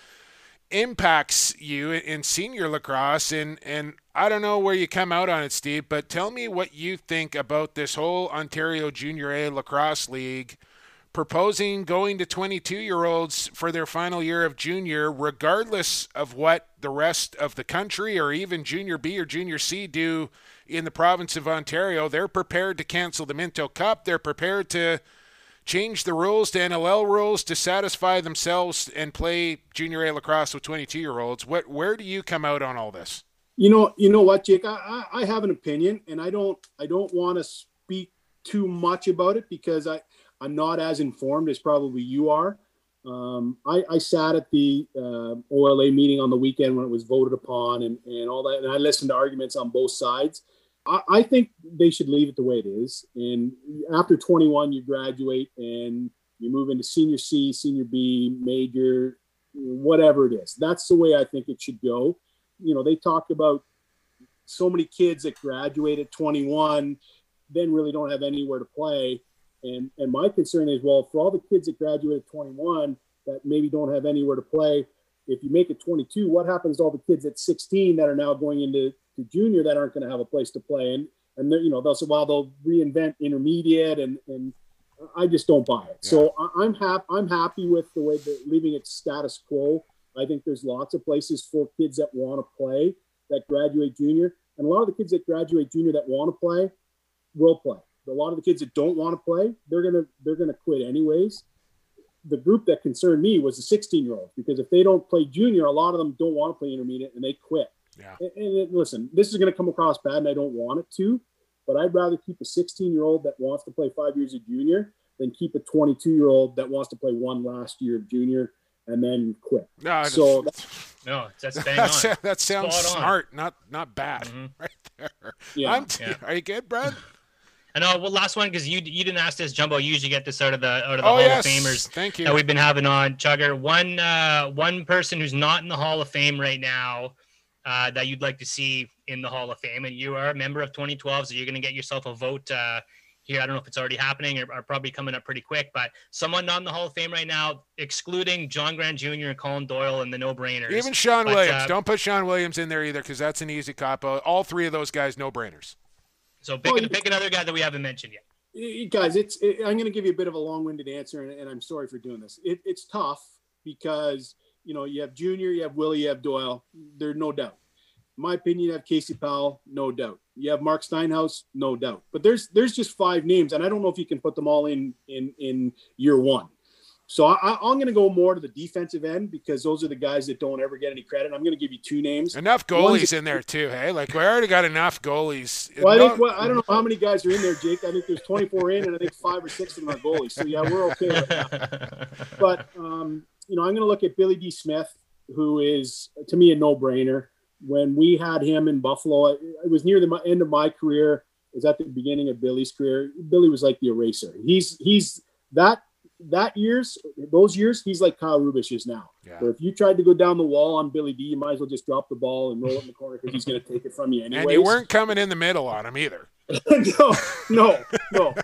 impacts you in senior lacrosse and and I don't know where you come out on it Steve but tell me what you think about this whole Ontario Junior A lacrosse league proposing going to 22 year olds for their final year of junior regardless of what the rest of the country or even junior B or junior C do in the province of Ontario they're prepared to cancel the Minto Cup they're prepared to change the rules to NLL rules to satisfy themselves and play junior A lacrosse with 22 year olds. What, where do you come out on all this? You know, you know what, Jake? I, I, have an opinion, and I don't I don't want to speak too much about it because I I'm not as informed as probably you are. Um, I, I sat at the uh, OLA meeting on the weekend when it was voted upon and, and all that, and I listened to arguments on both sides. I, I think they should leave it the way it is. And after 21, you graduate and you move into senior C, senior B, major, whatever it is. That's the way I think it should go. You know, they talk about so many kids that graduate at 21, then really don't have anywhere to play. And and my concern is, well, for all the kids that graduate at 21 that maybe don't have anywhere to play, if you make it 22, what happens to all the kids at 16 that are now going into to junior that aren't going to have a place to play? And and you know they'll say, well, they'll reinvent intermediate, and and I just don't buy it. So I, I'm happy. I'm happy with the way that leaving it status quo. I think there's lots of places for kids that want to play that graduate junior, and a lot of the kids that graduate junior that want to play will play. A lot of the kids that don't want to play, they're gonna they're gonna quit anyways. The group that concerned me was the 16 year olds because if they don't play junior, a lot of them don't want to play intermediate and they quit. Yeah. And, and it- listen, this is going to come across bad, and I don't want it to, but I'd rather keep a 16 year old that wants to play five years of junior than keep a 22 year old that wants to play one last year of junior and then quit. No, So No, that's bang that's, on. that sounds Spot on. smart, not not bad, Mhm. right there. Yeah. I'm t- Yeah. Are you good, Brad? And uh, well, last one because you you didn't ask this, Jumbo. You usually get this out of the out of the Oh Hall yes, of Famers thank you. that we've been having on Chugger. One uh, one person who's not in the Hall of Fame right now uh, that you'd like to see in the Hall of Fame, and you are a member of 2012, so you're going to get yourself a vote uh, here. I don't know if it's already happening or, or probably coming up pretty quick, but someone not in the Hall of Fame right now, excluding John Grant Jr. and Colin Doyle and the no brainers. Even Sean But, Williams. uh, Don't put Sean Williams in there either because that's an easy cop out. All three of those guys, no brainers. So pick, pick another guy that we haven't mentioned yet. Guys, it's it, I'm going to give you a bit of a long-winded answer, and, and I'm sorry for doing this. It, it's tough because you know you have Junior, you have Willie, you have Doyle. There's no doubt. In my opinion, you have Casey Powell, no doubt. You have Mark Steenhuis, no doubt. But there's there's just five names, and I don't know if you can put them all in in in year one. So I, I'm going to go more to the defensive end because those are the guys that don't ever get any credit. I'm going to give you two names. Enough One's- goalies in there too. Hey, like we already got enough goalies. Well, I think well, I don't know how many guys are in there, Jake. I think there's 24 in, and I think five or six of them are goalies. So yeah, we're okay with that. But um, you know, I'm going to look at Billy D. Smith, who is to me a no-brainer. When we had him in Buffalo, it, it was near the end of my career. It was at the beginning of Billy's career. Billy was like the eraser. He's he's that that years, those years, he's like Kyle Rubisch is now. Yeah. Where if you tried to go down the wall on Billy D, you might as well just drop the ball and roll it in the corner because he's going to take it from you anyway. And you weren't coming in the middle on him either. no, no, no.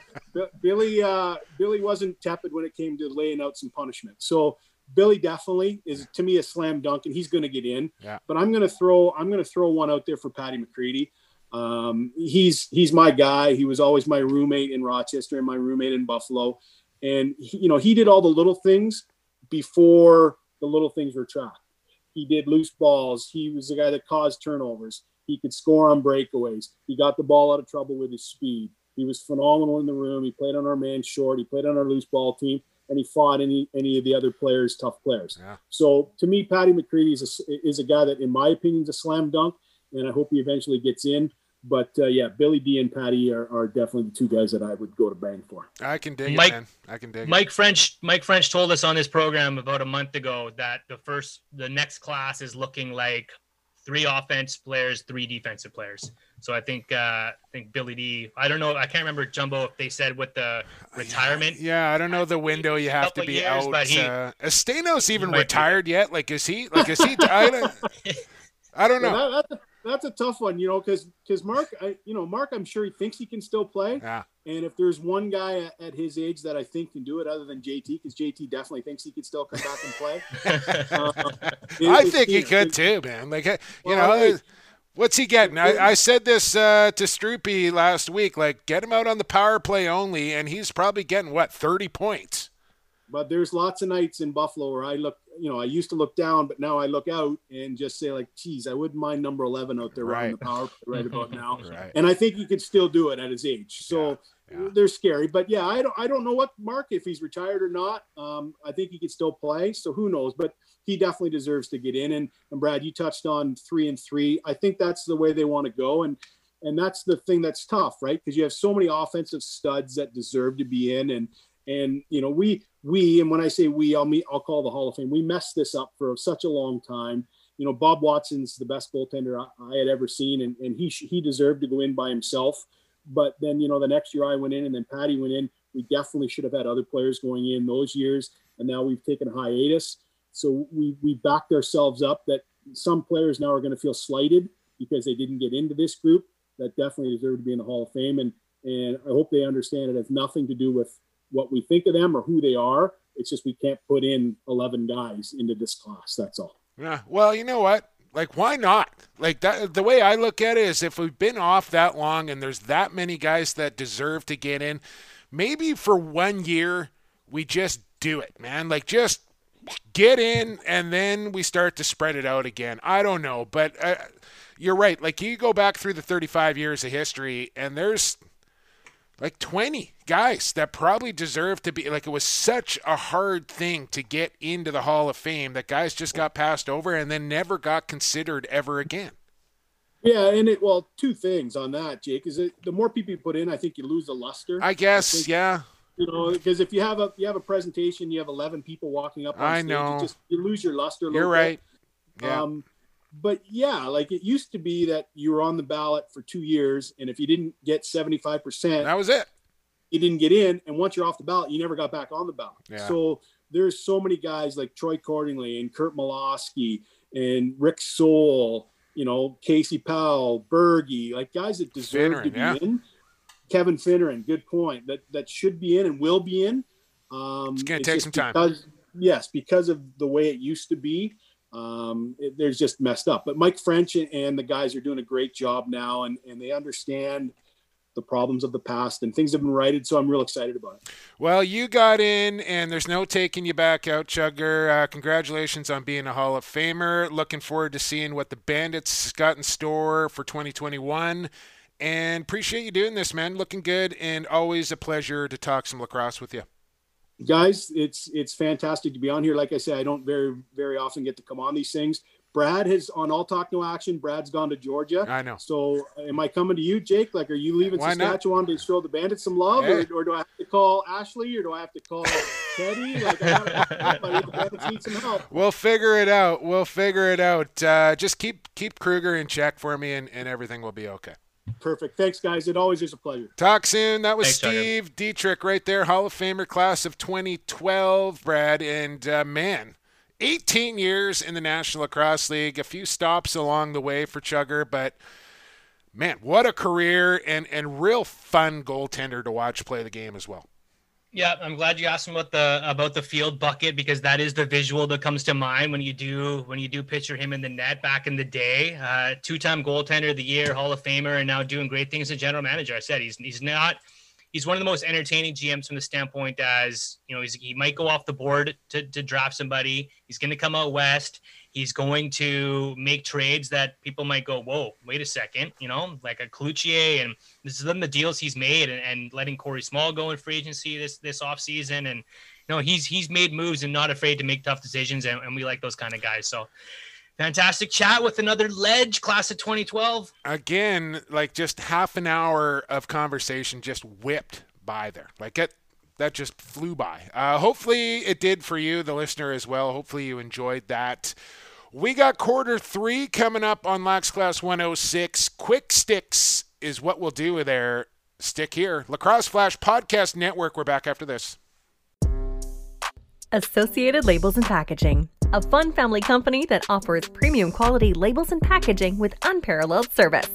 Billy, uh, Billy wasn't tepid when it came to laying out some punishment. So Billy definitely is to me a slam dunk, and he's going to get in. Yeah. But I'm going to throw, I'm going to throw one out there for Patty McCready. Um, he's he's my guy. He was always my roommate in Rochester and my roommate in Buffalo, and he, you know he did all the little things before the little things were tracked. He did loose balls. He was the guy that caused turnovers. He could score on breakaways. He got the ball out of trouble with his speed. He was phenomenal in the room. He played on our man short. He played on our loose ball team, and he fought any any of the other players, tough players. Yeah. So to me, Patty McCready is a, is a guy that, in my opinion, is a slam dunk, and I hope he eventually gets in. But uh, yeah, Billy D and Patty are, are definitely the two guys that I would go to bang for. I can dig Mike- it, man. I can dig it. Mike French Mike French told us on this program about a month ago that the first the next class is looking like three offense players, three defensive players. So I think uh I think Billy D I don't know, I can't remember Jumbo if they said what the retirement Yeah, I don't know the window you have to be years, out. but he- uh, Esteno's even might be. retired yet? Like, is he? Like, is he? I don't, I don't Yeah, know. that, that's, a, that's a tough one, you know, because because Mark, I, you know, Mark, I'm sure he thinks he can still play. Yeah. And if there's one guy at, at his age that I think can do it, other than JT, because JT definitely thinks he could still come back and play. Uh, it- I think he could too, man. Like, you Well, know, uh, what's he getting? I, I said this uh, to Stroopy last week. Like, get him out on the power play only, and he's probably getting what thirty points. But there's lots of nights in Buffalo where I look, you know, I used to look down, but now I look out and just say like, geez, I wouldn't mind number 11 out there running the Right. power right about now. Right. And I think he could still do it at his age. So Yeah, yeah. they're scary. But yeah, I don't I don't know what Mark if he's retired or not. Um, I think he could still play. So who knows? But he definitely deserves to get in. And and Brad, you touched on three and three. I think that's the way they want to go. And and that's the thing that's tough, right? Because you have so many offensive studs that deserve to be in. And and you know, we we and when I say we, I'll meet I'll call the Hall of Fame. We messed this up for such a long time. You know, Bob Watson's the best goaltender I, I had ever seen, and, and he he deserved to go in by himself. But then, you know, the next year I went in and then Patty went in. We definitely should have had other players going in those years. And now we've taken a hiatus. So we, we backed ourselves up that some players now are going to feel slighted because they didn't get into this group that definitely deserve to be in the Hall of Fame. And, and I hope they understand it has nothing to do with what we think of them or who they are. It's just we can't put in 11 guys into this class. That's all. Yeah. Well, you know what? Like, why not? Like that. The way I look at it is, if we've been off that long and there's that many guys that deserve to get in, maybe for one year we just do it, man. Like, just get in and then we start to spread it out again. I don't know, but uh, you're right. Like, you go back through the 35 years of history, and there's like 20 guys that probably deserve to be like it was such a hard thing to get into the Hall of Fame that guys just got passed over and then never got considered ever again. Yeah, and it well, two things on that, Jake. Is it the more people you put in, I think you lose the luster. I guess, think- yeah. you know, because if you have a you have a presentation, you have eleven people walking up. On I stage, know. You, just, you lose your luster. A You're right. Bit. Yeah. Um, but yeah, like it used to be that you were on the ballot for two years, and if you didn't get seventy five percent, that was it. you didn't get in, and once you're off the ballot, you never got back on the ballot. Yeah. So there's so many guys like Troy Cordingley and Curt Malawsky and Rick Soul, you know, Casey Powell, Bergie, like guys that deserve to be yeah. in. Kevin Finneran, good point. That that should be in and will be in. Um, It's gonna take some time. Because, yes, because of the way it used to be. Um, it, there's just messed up. But Mike French and, and the guys are doing a great job now, and and they understand the problems of the past and things have been righted. So I'm real excited about it. Well, you got in, and there's no taking you back out, Chugger. Uh, congratulations on being a Hall of Famer. Looking forward to seeing what the Bandits got in store for 2021. And appreciate you doing this, man. Looking good, and always a pleasure to talk some lacrosse with you. Guys it's it's fantastic to be on here like i say i don't very very often get to come on these things brad has on all talk no action brad's gone to georgia I know. so am i coming to you jake like are you leaving Why not? saskatchewan to show the bandits some love Hey. or, or do i have to call ashley or do i have to call teddy like I have, but the bandits need some help We'll figure it out. We'll figure it out. Uh, just keep keep Kruger in check for me, and, and everything will be okay. Perfect. Thanks, guys. It always is a pleasure. Talk soon. That was Thanks, Tucker. Steve Dietrich right there, Hall of Famer class of 2012, Brad. And uh, man, 18 years in the National Lacrosse League, a few stops along the way for Chugger, but man, what a career and, and real fun goaltender to watch play the game as well. Yeah, I'm glad you asked him about the about the field bucket because that is the visual that comes to mind when you do when you do picture him in the net back in the day. Uh, two-time goaltender of the year, Hall of Famer, and now doing great things as general manager. I said he's he's not he's one of the most entertaining GMs from the standpoint as you know he's, he might go off the board to, to draft somebody. He's going to come out west. He's going to make trades that people might go, whoa, wait a second, you know, like a Cloutier, and this is them the deals he's made, and, and letting Corey Small go in free agency this this offseason. and you know he's he's made moves and not afraid to make tough decisions, and, and we like those kind of guys. So fantastic chat with another ledge class of 2012. Again, like just half an hour of conversation just whipped by there. Like it that just flew by. Uh, hopefully it did for you, the listener, as well. Hopefully you enjoyed that. We got quarter three coming up on Lax Class 106. Quick sticks is what we'll do there. Stick here. Lacrosse Flash Podcast Network. We're back after this. Associated Labels and Packaging, a fun family company that offers premium quality labels and packaging with unparalleled service.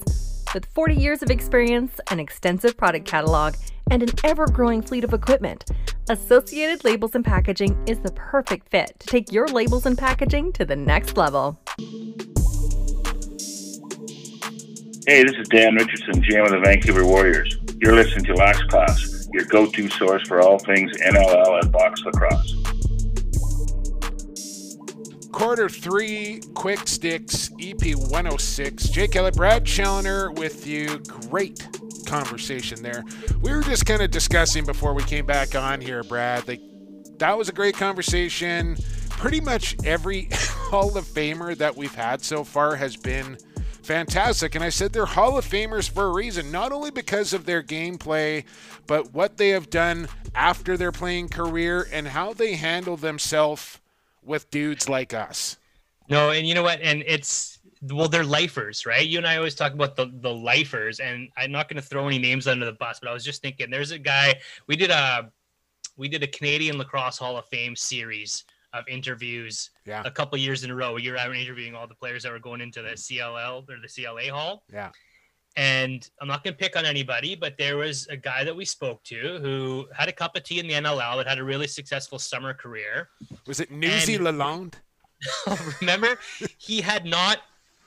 With 40 years of experience, an extensive product catalog, and an ever growing fleet of equipment, Associated Labels and Packaging is the perfect fit to take your labels and packaging to the next level. Hey, this is Dan Richardson, GM of the Vancouver Warriors. You're listening to Lax Class, your go-to source for all things NLL and box lacrosse. Quarter three, Quick Sticks, EP 106. Jake Elliott, Brad Challoner with you. Great conversation there. We were just kind of discussing before we came back on here, Brad. Like, that was a great conversation. Pretty much every Hall of Famer that we've had so far has been fantastic. And I said they're Hall of Famers for a reason, not only because of their gameplay, but what they have done after their playing career and how they handle themselves with dudes like us. No, and you know what? And it's well, they're lifers, right? You and I always talk about the the lifers, and I'm not going to throw any names under the bus, but I was just thinking, there's a guy we did a we did a Canadian Lacrosse Hall of Fame series of interviews Yeah. a couple years in a row. You're out interviewing all the players that were going into the CLL or the CLA Hall. Yeah. And I'm not going to pick on anybody, but there was a guy that we spoke to who had a cup of tea in the NLL that had a really successful summer career. Was it Newsy Lalonde? Remember, he had not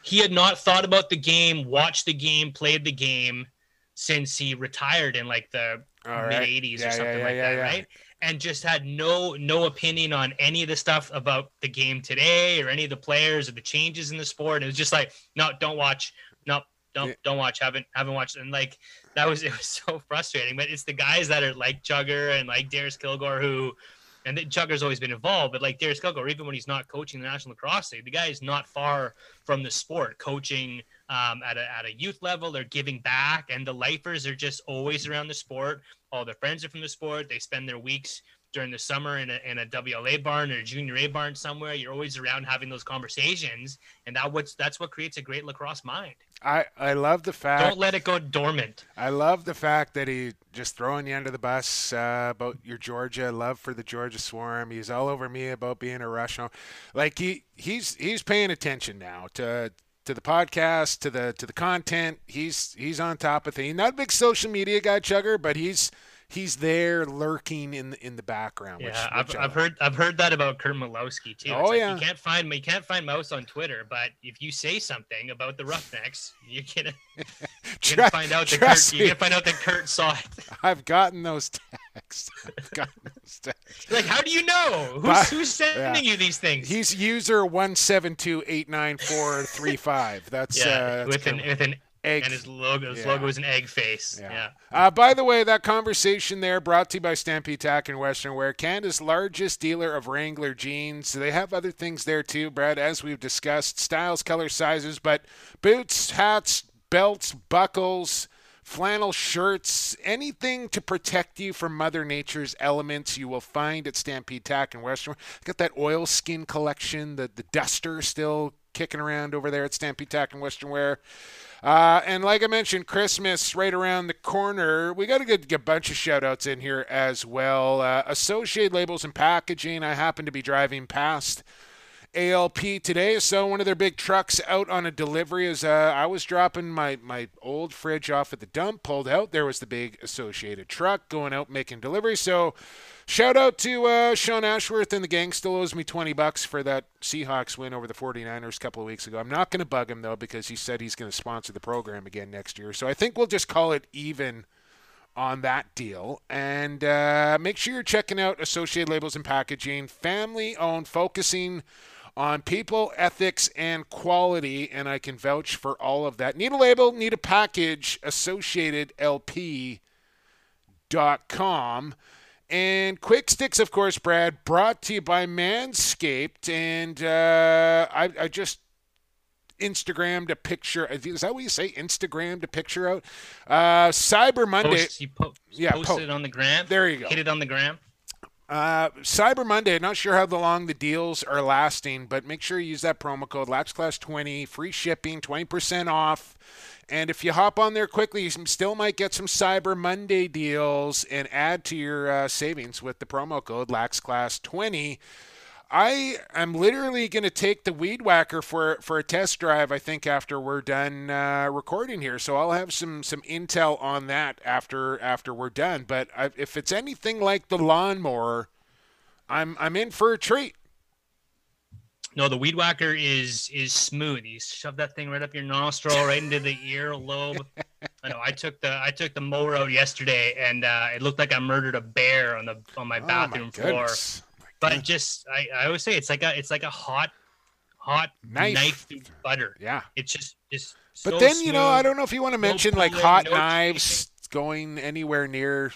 he had not thought about the game, watched the game, played the game since he retired in like the right. mid 80s Yeah, or something yeah, like yeah, that, right? And just had no no opinion on any of the stuff about the game today or any of the players or the changes in the sport. It was just like, no, don't watch. No, don't don't watch. Haven't haven't watched. And like that was it was so frustrating. But it's the guys that are like Chugger and like Darris Kilgour who and then Chugger's always been involved, but like Darris Kilgour, even when he's not coaching the National Lacrosse League, the guy is not far from the sport, coaching um, at, a, at a youth level. They're giving back, and the lifers are just always around the sport. All their friends are from the sport. They spend their weeks during the summer in a, in a WLA barn or a junior A barn somewhere. You're always around having those conversations, and that what's that's what creates a great lacrosse mind. I, I love the fact Don't let it go dormant. I love the fact that he just throwing you under the bus uh, about your Georgia love for the Georgia Swarm. He's all over me about being a Russian. Like he he's he's paying attention now to to the podcast, to the to the content. He's he's on top of things. Not a big social media guy, Chugger, but he's he's there lurking in the, in the background. Yeah, which, I've, which I've heard I've heard that about Curt Malawsky too. Oh, like yeah. you can't find you can't find Mouse on Twitter, but if you say something about the Roughnecks, you're gonna, you're gonna find out that Kurt, me. you're gonna find out that Kurt saw it. I've gotten those texts. I've gotten those texts. like, how do you know? Who's, But- who's sending yeah. you these things? He's user one seven two eight nine four three five. That's yeah, uh, that's with an with an egg. and his logo his Yeah. logo is an egg face. Yeah. Yeah. Uh, by the way, that conversation there brought to you by Stampede Tack and Western Wear, Canada's largest dealer of Wrangler jeans. They have other things there too, Brad, as we've discussed styles, color, sizes, but boots, hats, belts, buckles, flannel shirts, anything to protect you from Mother Nature's elements, you will find at Stampede Tack and Western Wear. Got that oil skin collection, the, the duster still kicking around over there at Stampede Tack and Western Wear. Uh, and like I mentioned, Christmas right around the corner. We got get, get a bunch of shout outs in here as well. Uh, Associated Labels and Packaging. I happen to be driving past ALP today. So one of their big trucks out on a delivery is uh, I was dropping my, my old fridge off at the dump, pulled out. There was the big associated truck going out making delivery. So shout out to uh, Sean Ashworth and the gang still owes me 20 bucks for that Seahawks win over the 49ers a couple of weeks ago. I'm not going to bug him though because he said he's going to sponsor the program again next year. So I think we'll just call it even on that deal. And uh, make sure you're checking out Associated Labels and Packaging, family owned, focusing on people, ethics, and quality, and I can vouch for all of that. Need a label, need a package, associatedlp.com. And Quick Sticks, of course, Brad, brought to you by Manscaped. And uh, I, I just Instagrammed a picture. Is that what you say? Instagrammed a picture out. Uh, Cyber Monday. Post, you po- yeah, posted po- it on the gram. There you go. Hit it on the gram. Uh, Cyber Monday, not sure how long the deals are lasting, but make sure you use that promo code LAXClass20, free shipping, 20% off. And if you hop on there quickly, you still might get some Cyber Monday deals and add to your uh, savings with the promo code LAXClass20. I am literally going to take the Weed Whacker for for a test drive. I think after we're done uh, recording here, so I'll have some some intel on that after after we're done. But I, if it's anything like the lawnmower, I'm I'm in for a treat. No, the weed whacker is is smooth. You shove that thing right up your nostril, right into the ear lobe. I know. I took the I took the mower out yesterday, and uh, it looked like I murdered a bear on the on my bathroom oh my floor. goodness. But just I, I always say it's like a it's like a hot hot Knife. knife, through butter. Yeah. It's just just. But so then you know, I don't know if you want to no mention like hot no knives going anywhere near.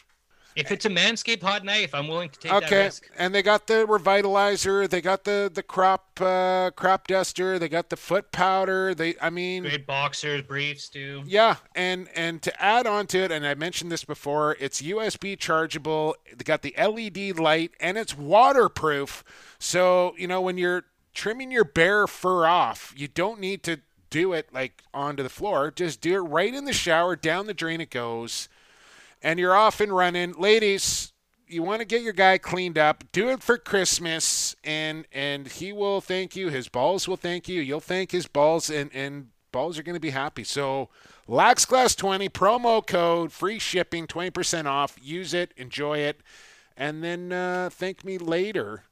If it's a manscaped hot knife, I'm willing to take that Okay, risk. and they got the revitalizer, they got the the crop uh, crop duster, they got the foot powder. They, I mean, Great boxers, briefs, too. Yeah, and and to add on to it, and I mentioned this before, it's USB chargeable. They got the LED light, and it's waterproof. So you know when you're trimming your bare fur off, you don't need to do it like onto the floor. Just do it right in the shower, down the drain it goes, and you're off and running. Ladies, you want to get your guy cleaned up, do it for Christmas, and and he will thank you. His balls will thank you. You'll thank his balls, and and balls are going to be happy. So, Lax Class 20 promo code, free shipping, 20% off. Use it, enjoy it, and then uh, thank me later.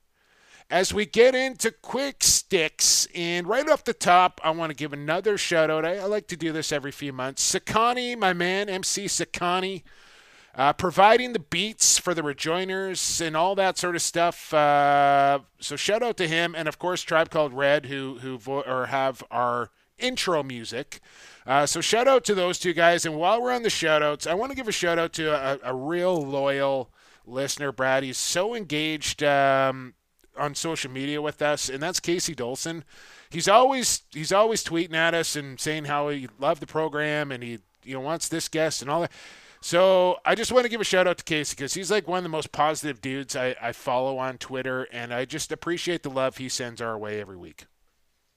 As we get into quick sticks, and right off the top, I want to give another shout out. I, I like to do this every few months. Sakani, my man, MC Sakani, uh, providing the beats for the rejoiners and all that sort of stuff. Uh, so shout out to him, and of course Tribe Called Red, who who vo- or have our intro music. Uh, so shout out to those two guys. And while we're on the shout outs, I want to give a shout out to a, a real loyal listener, Brad. He's so engaged um, on social media with us, and that's Casey Dolson. He's always he's always tweeting at us and saying how he loved the program and he you know wants this guest and all that. So I just want to give a shout out to Casey because he's like one of the most positive dudes I, I follow on Twitter, and I just appreciate the love he sends our way every week.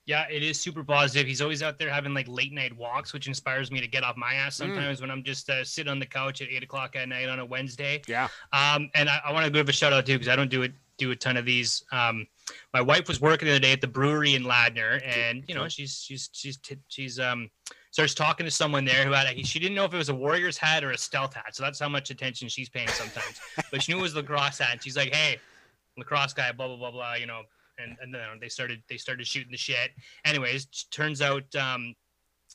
Yeah, it is super positive. He's always out there having like late night walks, which inspires me to get off my ass Mm. sometimes when I'm just uh, sitting on the couch at eight o'clock at night on a Wednesday. Yeah. Um, and I, I want to give a shout out too because I don't do it do a ton of these. Um, my wife was working the other day at the brewery in Ladner, and you know she's she's she's t- she's um starts talking to someone there who had a, she didn't know if it was a Warriors hat or a stealth hat, so that's how much attention she's paying sometimes. but she knew it was lacrosse hat, and she's like, "Hey, lacrosse guy, blah blah blah blah," you know. And and then they started they started shooting the shit. Anyways, turns out um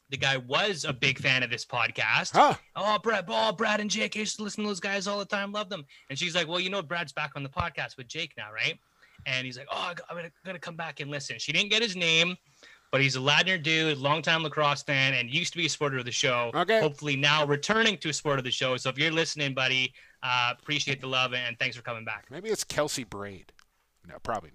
the guy was a big fan of this podcast. Huh. Oh, Brad, oh, Brad and Jake I used to listen to those guys all the time, love them. And she's like, well, you know, Brad's back on the podcast with Jake now, right? And he's like, oh, I'm gonna, gonna come back and listen. She didn't get his name, but he's a Ladner dude, longtime lacrosse fan, and used to be a supporter of the show. Okay. Hopefully now returning to a supporter of the show. So if you're listening, buddy, uh, appreciate the love and thanks for coming back. Maybe it's Kelsey Braid. No, probably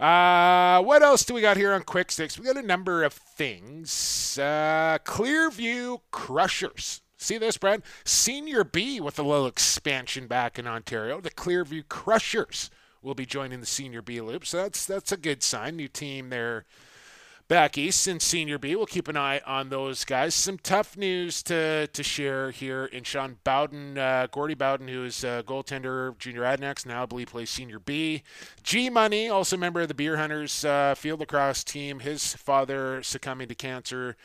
not. Uh, what else do we got here on Quick Sticks? We got a number of things. Uh, Clearview Crushers. See this, Brad? Senior B with a little expansion back in Ontario. The Clearview Crushers will be joining the Senior B loop, so that's that's a good sign. New team there back east in Senior B. We'll keep an eye on those guys. Some tough news to, to share here in Sean Bowden, uh, Gordy Bowden, who is a goaltender, junior Adnex, now I believe plays Senior B. G Money, also member of the Beer Hunters uh, field lacrosse team. His father succumbing to cancer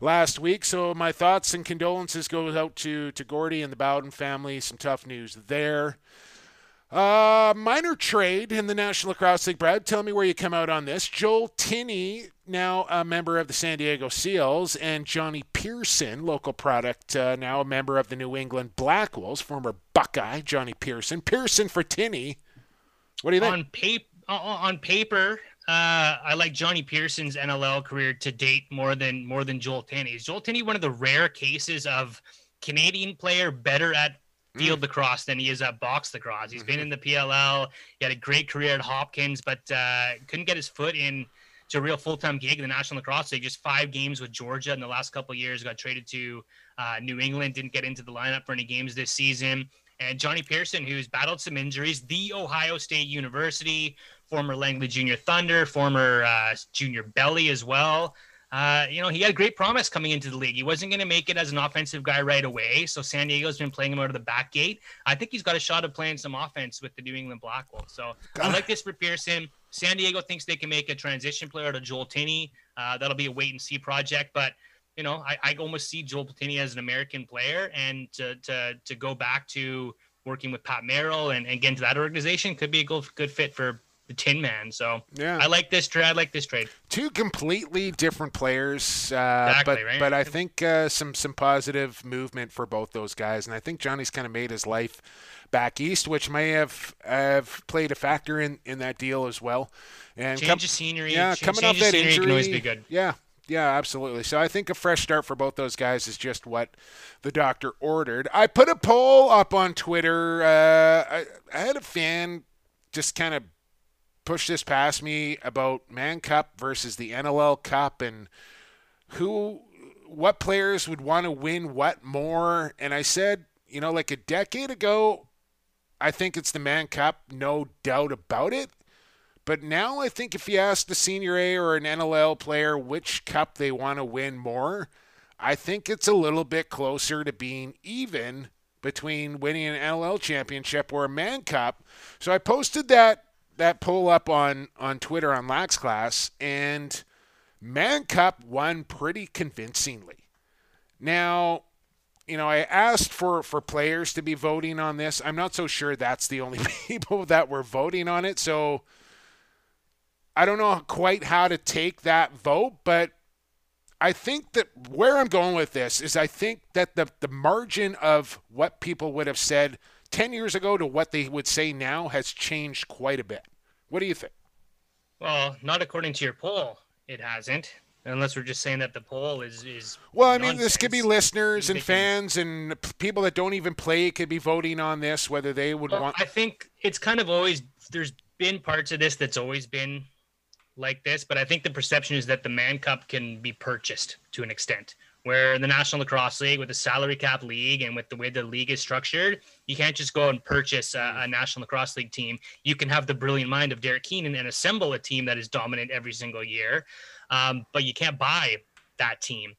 last week. So my thoughts and condolences go out to, to Gordy and the Bowden family. Some tough news there. Uh, minor trade in the National Lacrosse League. Brad, tell me where you come out on this. Joel Tinney, now a member of the San Diego Seals, and Johnny Pearson, local product, uh, now a member of the New England Black Wolves, former Buckeye, Johnny Pearson. Pearson for Tinney. What do you think? On, paper, on paper, uh, I like Johnny Pearson's NLL career to date more than more than Joel Tinney's. Joel Tinney, one of the rare cases of Canadian player better at field mm. lacrosse than he is at box lacrosse. He's mm-hmm. been in the PLL. He had a great career at Hopkins, but uh, couldn't get his foot in to a real full time gig in the National Lacrosse League. Just five games with Georgia in the last couple years. Got traded to uh, New England. Didn't get into the lineup for any games this season. And Johnny Pearson, who's battled some injuries, the Ohio State University, former Langley Junior Thunder, former uh, Junior Belly as well. Uh, you know, he had great promise coming into the league. He wasn't going to make it as an offensive guy right away. So San Diego's been playing him out of the back gate. I think he's got a shot of playing some offense with the New England Black Wolves. So God. I like this for Pearson. San Diego thinks they can make a transition player to Joel Tinney. Uh, that'll be a wait and see project. But, you know, I, I almost see Joel Tinney as an American player. And to, to, to go back to working with Pat Merrill and, and get into that organization could be a good, good fit for the Tin Man. So yeah, I like this trade. I like this trade. Two completely different players, uh, exactly, but right? but I think uh, some some positive movement for both those guys, and I think Johnny's kind of made his life back east, which may have have played a factor in in that deal as well. And change com- of scenery, yeah, change, coming off that injury, can always be good. Yeah, yeah, absolutely. So I think a fresh start for both those guys is just what the doctor ordered. I put a poll up on Twitter. Uh, I, I, had a fan just kind of push this past me about Man Cup versus the NLL Cup and who, what players would want to win what more. And I said, you know, like a decade ago, I think it's the Man Cup, no doubt about it. But now I think if you ask the Senior A or an NLL player which cup they want to win more, I think it's a little bit closer to being even between winning an NLL championship or a Man Cup. So I posted that that poll up on on Twitter on Lax Class, and Man Cup won pretty convincingly. Now, you know, I asked for for players to be voting on this. I'm not so sure that's the only people that were voting on it. So I don't know quite how to take that vote, but I think that where I'm going with this is I think that the the margin of what people would have said 10 years ago to what they would say now has changed quite a bit. What do you think? Well, not according to your poll, it hasn't. Unless we're just saying that the poll is is. Well, I mean, this could be listeners and fans and people that don't even play could be voting on this whether they would well, want. I think it's kind of always there's been parts of this that's always been like this, but I think the perception is that the Man Cup can be purchased to an extent where the National Lacrosse League, with the salary cap league and with the way the league is structured, you can't just go and purchase a, a, National Lacrosse League team. You can have the brilliant mind of Derek Keenan and assemble a team that is dominant every single year, um, but you can't buy that team.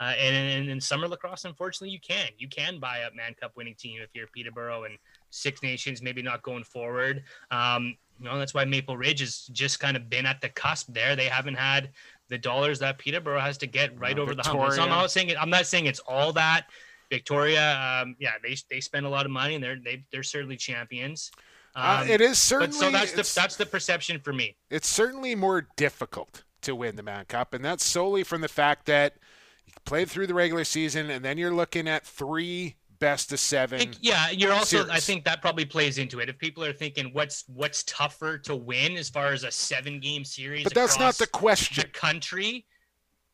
Uh, and in, in, summer lacrosse, unfortunately, you can. You can buy a Man Cup winning team if you're Peterborough and Six Nations, maybe not going forward. Um, you know, that's why Maple Ridge has just kind of been at the cusp there. They haven't had the dollars that Peterborough has to get right over Victoria. the hump. So I'm not saying it, I'm not saying it's all that. Victoria, um, yeah, they they spend a lot of money and they're they, they're certainly champions. Uh, um, uh, it is certainly. so that's the that's the perception for me. It's certainly more difficult to win the Man Cup, and that's solely from the fact that you played through the regular season, and then you're looking at three best of seven. Yeah, you're also. Series. I think that probably plays into it. If people are thinking what's what's tougher to win as far as a seven game series, but that's not the question. The country,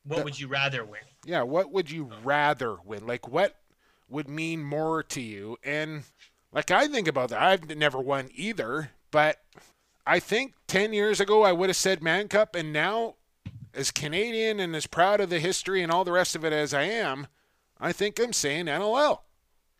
what that, would you rather win? Yeah, what would you rather win? Like what would mean more to you? And like I think about that, I've never won either, but I think ten years ago I would have said Man Cup, and now. As Canadian and as proud of the history and all the rest of it as I am, I think I'm saying NLL.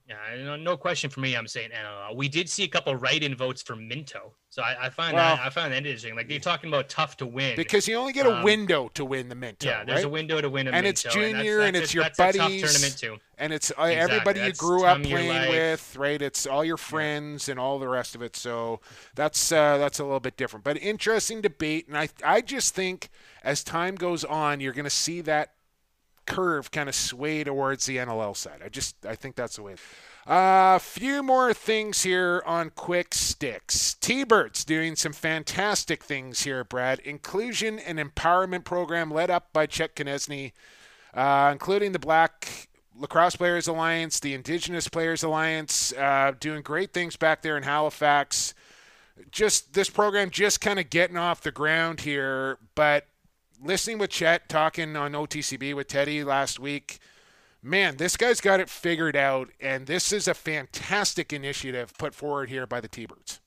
Yeah, no, no question for me. I'm saying NLL. We did see a couple write-in votes for Minto, so I, I find Well- that I find that interesting. Like you're talking about tough to win Because you only get a Um, window to win the Minto. Yeah, there's right? a window to win a minto. and it's Minto, and junior that's- and it's your that's buddies tournament too. and it's uh, Exactly, everybody you grew up time of your playing with right it's all your friends and all the rest of it so that's uh, that's a little bit different but interesting debate and i i just think as time goes on you're going to see that curve kind of sway towards the nll side i just i think that's the way a few more things here on quick sticks. T-Birds doing some fantastic things here, Brad. Inclusion and empowerment program led up by Chet Koneczny, uh, including the Black Lacrosse Players Alliance, the Indigenous Players Alliance, uh, doing great things back there in Halifax. Just this program just kind of getting off the ground here, but listening with Chet talking on OTCB with Teddy last week man, this guy's got it figured out, and this is a fantastic initiative put forward here by the T-Birds.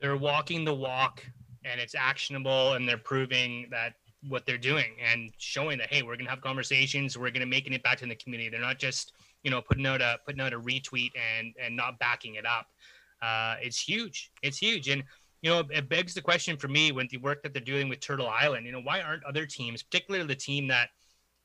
They're walking the walk, and it's actionable, and they're proving that what they're doing and showing that hey, we're gonna have conversations, we're gonna making it back to the community. They're not just you know putting out a putting out a retweet and and not backing it up. Uh, it's huge. It's huge, and you know it begs the question for me when the work that they're doing with Turtle Island. You know why aren't other teams, particularly the team that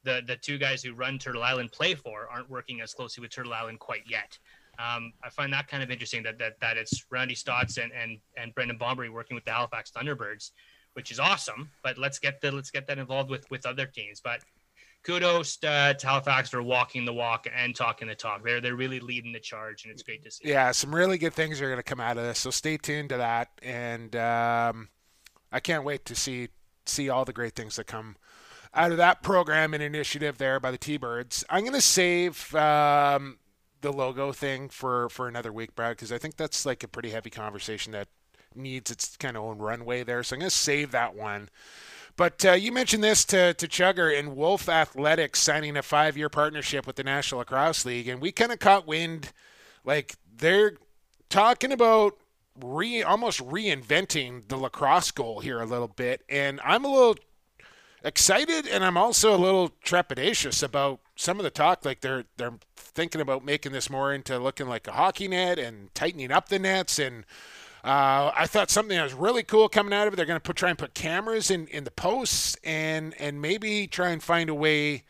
the the two guys who run Turtle Island play for aren't working as closely with Turtle Island quite yet. Um, I find that kind of interesting that that, that it's Randy Staats and, and and Brendan Bomberry working with the Halifax Thunderbirds, which is awesome. But let's get the let's get that involved with with other teams. But kudos to Halifax for walking the walk and talking the talk. They're they're really leading the charge, and it's great to see. Yeah, some really good things are going to come out of this, so stay tuned to that. And um, I can't wait to see see all the great things that come out of that program and initiative there by the T-Birds. I'm going to save um, the logo thing for for another week, Brad, because I think that's like a pretty heavy conversation that needs its kind of own runway there. So I'm going to save that one. But uh, you mentioned this to, to Chugger and Wolf Athletics signing a five year partnership with the National Lacrosse League. And we kind of caught wind, like, they're talking about re almost reinventing the lacrosse goal here a little bit. And I'm a little excited and I'm also a little trepidatious about some of the talk. Like, they're, they're thinking about making this more into looking like a hockey net and tightening up the nets and uh, I thought something that was really cool coming out of it. They're going to try and put cameras in, in the posts and and maybe try and find a way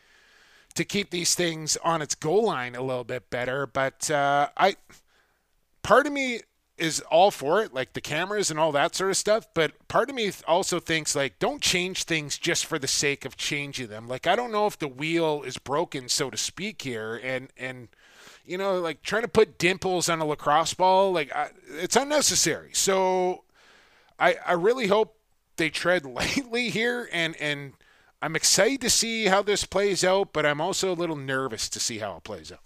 to keep these things on its goal line a little bit better. But uh, I, part of me is all for it, like the cameras and all that sort of stuff. But part of me also thinks like don't change things just for the sake of changing them. Like I don't know if the wheel is broken, so to speak, here, and and you know, like trying to put dimples on a lacrosse ball, like I, it's unnecessary. So I I really hope they tread lightly here, and and I'm excited to see how this plays out, but I'm also a little nervous to see how it plays out.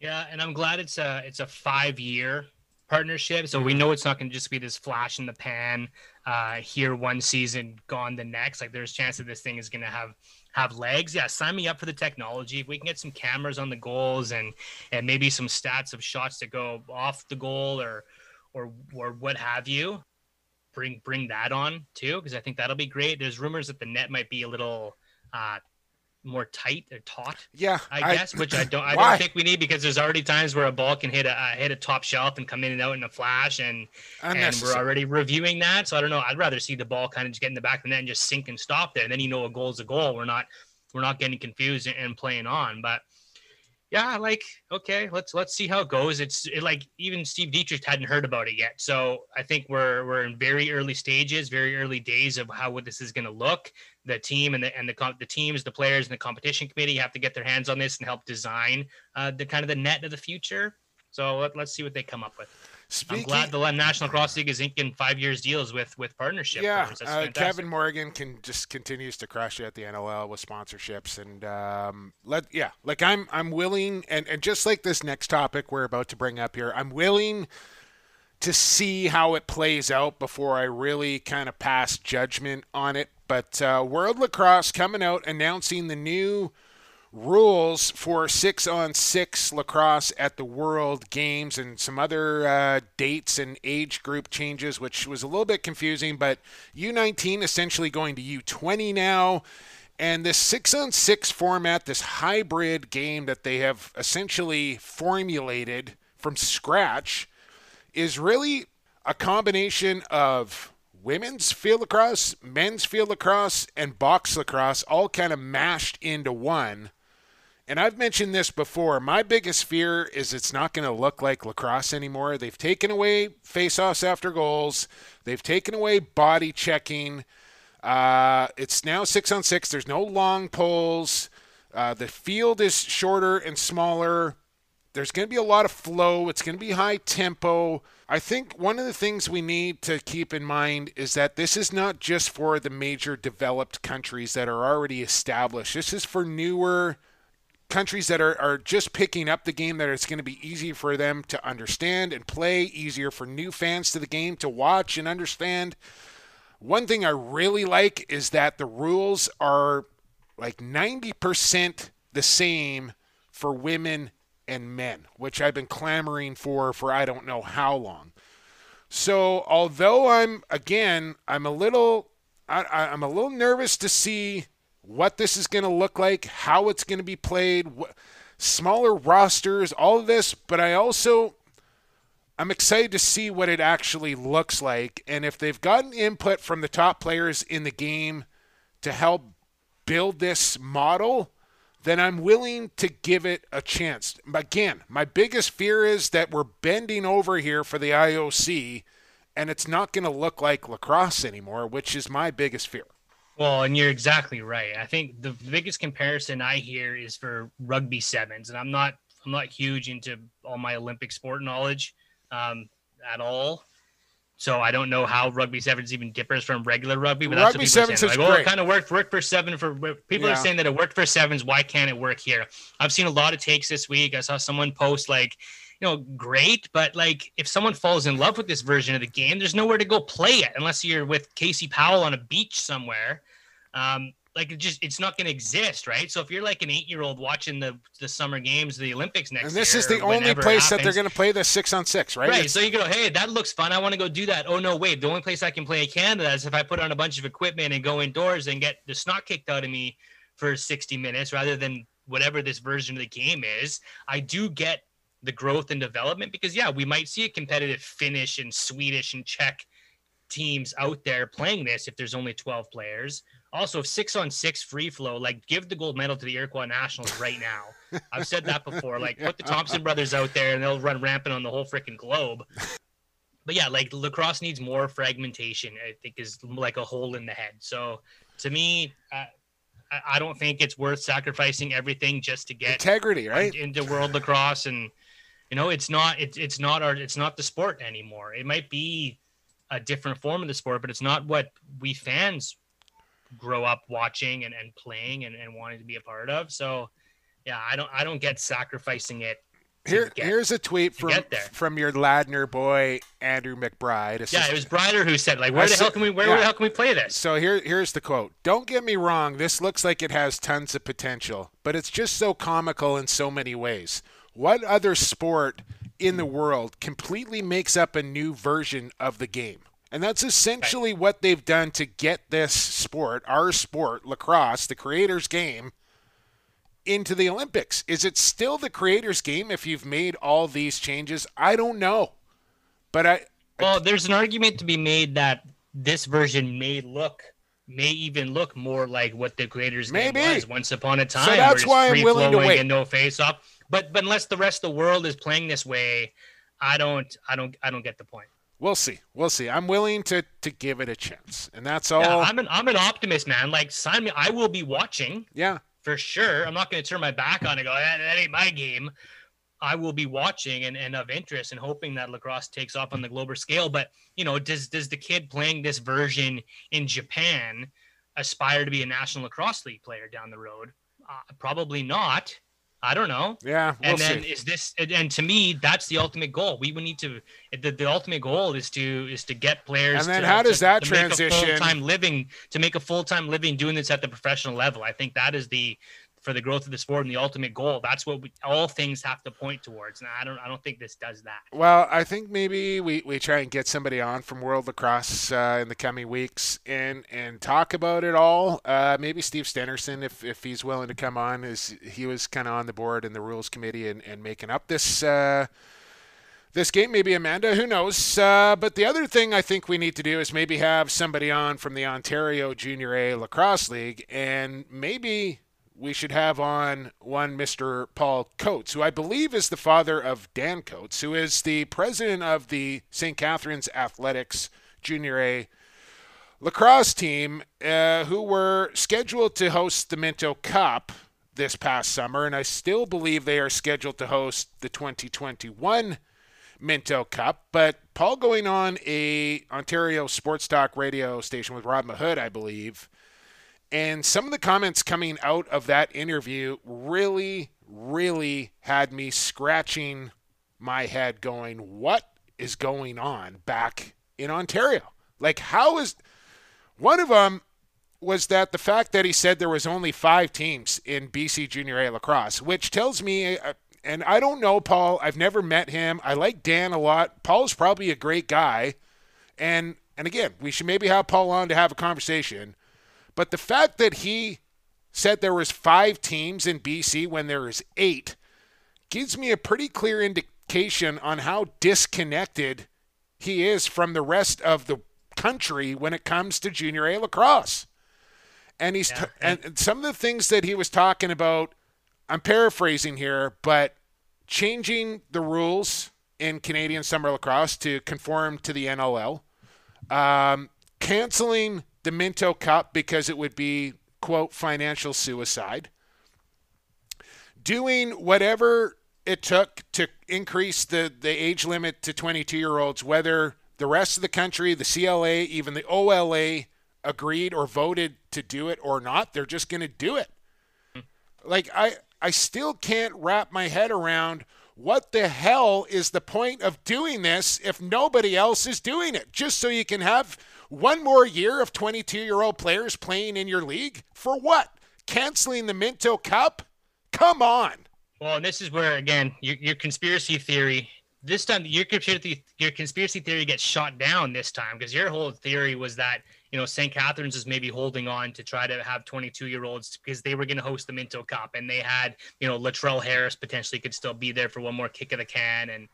Yeah, and I'm glad it's a it's a five year partnership, so we know it's not going to just be this flash in the pan, uh, here one season, gone the next. Like there's a chance that this thing is going to have have legs. Yeah, sign me up for the technology. If we can get some cameras on the goals and and maybe some stats of shots that go off the goal or or or what have you, bring bring that on too because I think that'll be great. There's rumors that the net might be a little uh, more tight or taut. Yeah, I guess, which I don't. I Why? don't think we need because there's already times where a ball can hit a uh, hit a top shelf and come in and out in a flash, and and we're already reviewing that. So I don't know. I'd rather see the ball kind of just get in the back of the net and just sink and stop there. And then you know a goal's a goal. We're not we're not getting confused and- and playing on. But yeah, like okay, let's let's see how it goes. It's it, like even Steve Dietrich hadn't heard about it yet, so I think we're we're in very early stages, very early days of how this is going to look. The team and the and the the teams, the players, and the competition committee have to get their hands on this and help design uh, the kind of the net of the future. So let, let's see what they come up with. I'm glad the National Cross League is inking five years deals with with partnership. Yeah, uh. Kevin Morgan can just continues to crush it at the NLL with sponsorships and um, let yeah, like I'm I'm willing and and just like this next topic we're about to bring up here, I'm willing to see how it plays out before I really kind of pass judgment on it. But uh, World Lacrosse coming out announcing the new rules for six on six lacrosse at the World Games and some other uh, dates and age group changes, which was a little bit confusing. But U19 essentially going to U20 now. And this six on six format, this hybrid game that they have essentially formulated from scratch is really a combination of women's field lacrosse, men's field lacrosse, and box lacrosse all kind of mashed into one. And I've mentioned this before. My biggest fear is it's not going to look like lacrosse anymore. They've taken away face-offs after goals. They've taken away body checking. Uh, it's now six on six. There's no long poles. Uh, the field is shorter and smaller. There's going to be a lot of flow. It's going to be high tempo. I think one of the things we need to keep in mind is that this is not just for the major developed countries that are already established. This is for newer countries that are, are just picking up the game that it's going to be easy for them to understand and play, easier for new fans to the game to watch and understand. One thing I really like is that the rules are like 90% the same for women and men, which I've been clamoring for for I don't know how long. So, although I'm again, I'm a little I, I'm a little nervous to see what this is going to look like, how it's going to be played, wh- smaller rosters, all of this, but I also I'm excited to see what it actually looks like and if they've gotten input from the top players in the game to help build this model, then I'm willing to give it a chance. Again, my biggest fear is that we're bending over here for the IOC and it's not going to look like lacrosse anymore, which is my biggest fear. Well, and you're exactly right. I think the biggest comparison I hear is for rugby sevens, and I'm not I'm not huge into all my Olympic sport knowledge um, at all. So I don't know how rugby sevens even differs from regular rugby. But Rugby that's what people sevens saying. Like, oh, it kind of worked worked for seven for people Yeah. are saying that it worked for sevens. Why can't it work here? I've seen a lot of takes this week. I saw someone post like, you know, great, but like if someone falls in love with this version of the game, there's nowhere to go play it unless you're with Casey Powell on a beach somewhere. Um, like it just it's not going to exist, right? So if you're like an eight year old watching the the summer games, the Olympics next And this is the only place that they're going to play the 6 on 6, right? Right. It's- So you go, hey, that looks fun. I want to go do that. Oh no, wait. The only place I can play in Canada is if I put on a bunch of equipment and go indoors and get the snot kicked out of me for 60 minutes rather than whatever this version of the game is. I do get the growth and development because yeah, we might see a competitive Finnish and Swedish and Czech teams out there playing this if there's only 12 players. Also, six on six free flow, like give the gold medal to the Iroquois Nationals right now. I've said that before. Like put the Thompson brothers out there and they'll run rampant on the whole freaking globe. But yeah, like lacrosse needs more fragmentation. I think is like a hole in the head. So to me, uh, I, I don't think it's worth sacrificing everything just to get Integrity, right? into world lacrosse and you know it's not it's it's not our it's not the sport anymore it might be a different form of the sport but it's not what we fans grow up watching and, and playing and, and wanting to be a part of so yeah i don't i don't get sacrificing it Here, get- here's a tweet from from your Ladner boy Andrew McBride. yeah it was Brider who said like where the hell can we where yeah. the hell can we play this So here, here's the quote. Don't get me wrong. This looks like it has tons of potential, but it's just so comical in so many ways. What other sport in the world completely makes up a new version of the game? And that's essentially what they've done to get this sport, our sport, lacrosse, the creator's game, into the Olympics. Is it still the creator's game if you've made all these changes? I don't know. But I, Well, there's an argument to be made that this version may look, may even look more like what the creators game was once upon a time. So that's why I'm willing to wait. and no face off. But but unless the rest of the world is playing this way, I don't I don't I don't get the point. we'll see. We'll see. I'm willing to to give it a chance. And that's all. Yeah, I'm an I'm an optimist, man. Like sign me. I will be watching yeah. for sure. I'm not going to turn my back on it. and Go that, that ain't my game. I will be watching and, and of interest and hoping that lacrosse takes off on the global scale. But you know, does does the kid playing this version in Japan aspire to be a national lacrosse league player down the road? Uh, probably not. I don't know. Yeah, we'll and then see. is this and- to me that's the ultimate goal. We would need to the, the ultimate goal is to is to get players. And then to, how does to- that to make a transition- full-time living to make a full time living doing this at the professional level? I think that is the for the growth of the sport and the ultimate goal. That's what we, all things have to point towards. And I don't I don't think this does that. Well, I think maybe we, we try and get somebody on from World Lacrosse uh, in the coming weeks and and talk about it all. Uh, maybe Steve Stenersen, if, if he's willing to come on, is he was kind of on the board in the rules committee and, and making up this uh, this game. Maybe Amanda, who knows? Uh, but the other thing I think we need to do is maybe have somebody on from the Ontario Junior A Lacrosse League, and maybe we should have on one Mr. Paul Coates, who I believe is the father of Dan Coates, who is the president of the St. Catharines Athletics Junior A lacrosse team, uh, who were scheduled to host the Minto Cup this past summer, and I still believe they are scheduled to host the 2021 Minto Cup. But Paul going on a Ontario Sports Talk radio station with Rob Mahood, I believe, and some of the comments coming out of that interview really, really had me scratching my head, going, "What is going on back in Ontario? Like, how is?" One of them was that the fact that he said there was only five teams in BC Junior A lacrosse, which tells me, uh, and I don't know Paul. I've never met him. I like Dan a lot. Paul's probably a great guy, and and again, we should maybe have Paul on to have a conversation. But the fact that he said there was five teams in BC when there is eight gives me a pretty clear indication on how disconnected he is from the rest of the country when it comes to junior A lacrosse. And he's Yeah. t- and some of the things that he was talking about, I'm paraphrasing here, but changing the rules in Canadian summer lacrosse to conform to the NLL, um, canceling the Minto Cup because it would be quote financial suicide, doing whatever it took to increase the, the age limit to 22 year olds, whether the rest of the country, the CLA, even the OLA agreed or voted to do it or not. They're just going to do it. Like, I, I still can't wrap my head around what the hell is the point of doing this if nobody else is doing it? Just so you can have one more year of 22 year old players playing in your league? For what? Canceling the Minto Cup? Come on. Well, and this is where again your, your conspiracy theory. This time, your conspiracy your conspiracy theory gets shot down this time because your whole theory was that you know St. Catharines is maybe holding on to try to have 22 year olds because they were going to host the Minto Cup and they had you know Latrell Harris potentially could still be there for one more kick of the can and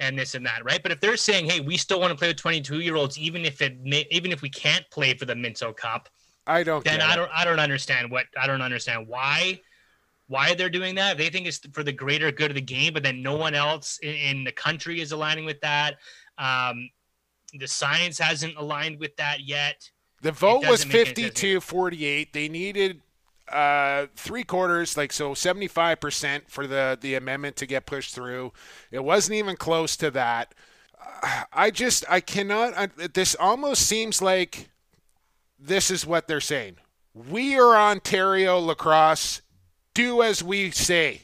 and this and that, right? But if they're saying, hey, we still want to play with 22 year olds, even if it may, even if we can't play for the Minto Cup, I don't then I don't I don't understand what I don't understand why why they're doing that. They think it's for the greater good of the game, but then no one else in, in the country is aligning with that. Um, the science hasn't aligned with that yet. The vote was doesn't make any sense. 52 48. They needed uh, three quarters, like so 75% for the, the amendment to get pushed through. It wasn't even close to that. I just, I cannot, I, this almost seems like this is what they're saying. We are Ontario lacrosse. Do as we say.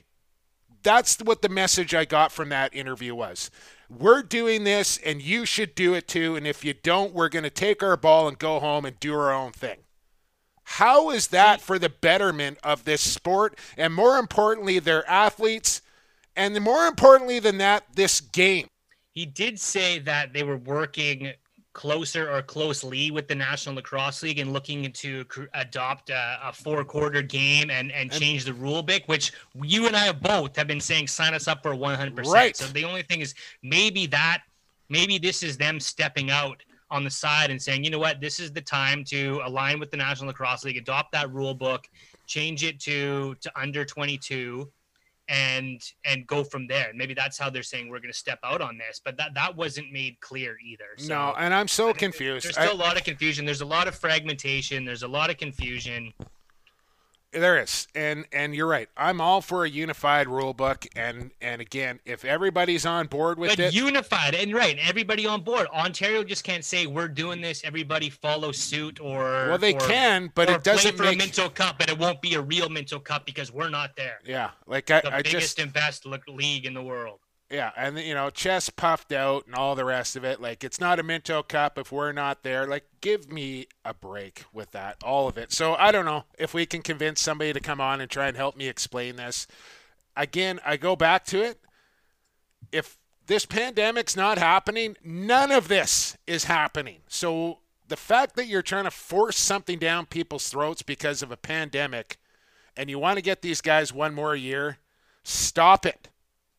That's what the message I got from that interview was. We're doing this and you should do it too. And if you don't, we're going to take our ball and go home and do our own thing. How is that for the betterment of this sport? And more importantly, their athletes. And more importantly than that, this game. He did say that they were working closer or closely with the National Lacrosse League and looking to cr- adopt a, a four quarter game and, and change the rule book, which you and I both have been saying sign us up for 100%. Right. So the only thing is maybe that, maybe this is them stepping out on the side and saying, you know what, this is the time to align with the National Lacrosse League, adopt that rule book, change it to to under 22 and and go from there. Maybe that's how they're saying we're going to step out on this, but that that wasn't made clear either. So no, and I'm so confused. There's still a lot of confusion. There's a lot of fragmentation. There's a lot of confusion. There is, and and you're right. I'm all for a unified rule book, and and again, if everybody's on board with But it, unified and right, everybody on board. Ontario just can't say we're doing this. Everybody follow suit, or Well, they or- can, but it doesn't play for make- a Minto Cup, but it won't be a real Minto Cup because we're not there. yeah, like I, The I biggest just and best league in the world. Yeah, and you know, chest puffed out and all the rest of it. Like it's not a Minto Cup if we're not there. Like give me a break with that, all of it. So I don't know if we can convince somebody to come on and try and help me explain this. Again, I go back to it. If this pandemic's not happening, none of this is happening. So the fact that you're trying to force something down people's throats because of a pandemic and you want to get these guys one more year, stop it.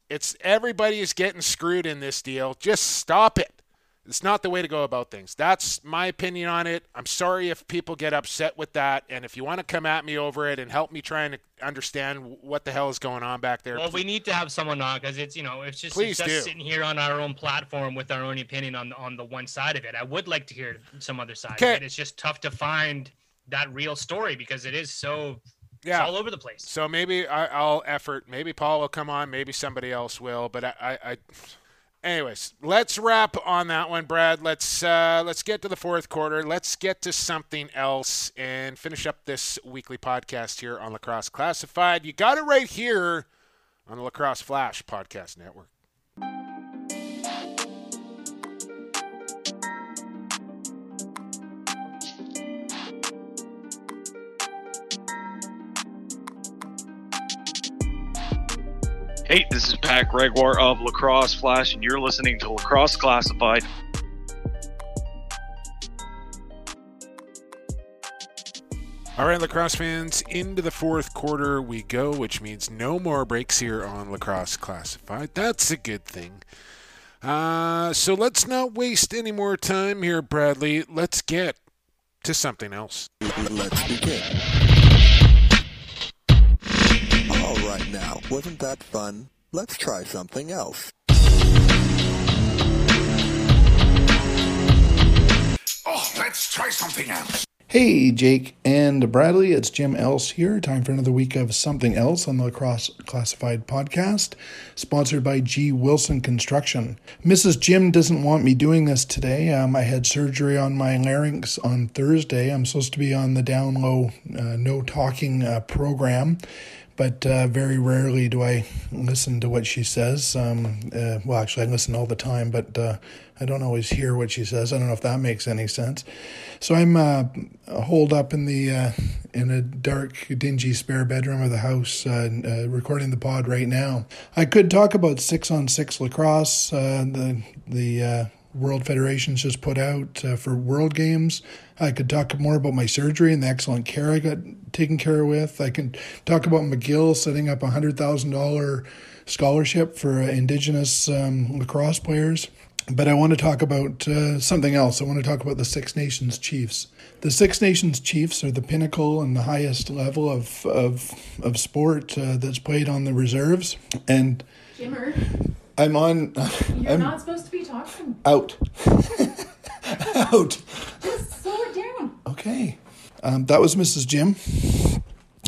It's everybody is getting screwed in this deal. Just stop it. It's not the way to go about things. That's my opinion on it. I'm sorry if people get upset with that. And if you want to come at me over it and help me try and understand what the hell is going on back there. Well, we need to have someone on because it's you know it's just, Please it's just sitting here on our own platform with our own opinion on on the one side of it. I would like to hear some other side Okay. it. It's just tough to find that real story because it is so Yeah. it's all over the place. So maybe I, I'll effort. Maybe Paul will come on. Maybe somebody else will. But I, I, I anyways, let's wrap on that one, Brad. Let's uh, let's get to the fourth quarter. Let's get to something else and finish up this weekly podcast here on Lacrosse Classified. You got it right here on the Lacrosse Flash Podcast Network. Hey, this is Pat Gregoire of Lacrosse Flash, and you're listening to Lacrosse Classified. All right, lacrosse fans, into the fourth quarter we go, which means no more breaks here on Lacrosse Classified. That's a good thing. Uh, so let's not waste any more time here, Bradley. Let's get to something else. Let's begin. Right now, wasn't that fun? Let's try something else. Oh, let's try something else. Hey, Jake and Bradley, it's Jim Else here. Time for another week of Something Else on the Lacrosse Classified podcast, sponsored by G. Wilson Construction. Mrs. Jim doesn't want me doing this today. Um, I had surgery on my larynx on Thursday. I'm supposed to be on the down low, uh, no talking uh, program. But uh, very rarely do I listen to what she says. Um, uh, well, actually, I listen all the time, but uh, I don't always hear what she says. I don't know if that makes any sense. So I'm uh, holed up in the uh, in a dark, dingy spare bedroom of the house, uh, uh, recording the pod right now. I could talk about six on six lacrosse. The the World Federation's just put out uh, for World Games. I could talk more about my surgery and the excellent care I got taken care of with. I can talk about McGill setting up a hundred thousand dollar scholarship for uh, Indigenous um, lacrosse players. But I want to talk about uh, something else. I want to talk about the Six Nations Chiefs. The Six Nations Chiefs are the pinnacle and the highest level of of, of sport uh, that's played on the reserves. And Jimmer, I'm on. you're I'm not supposed to be talking. out. out. Just slow it down. Okay. Um, that was Mrs. Jim.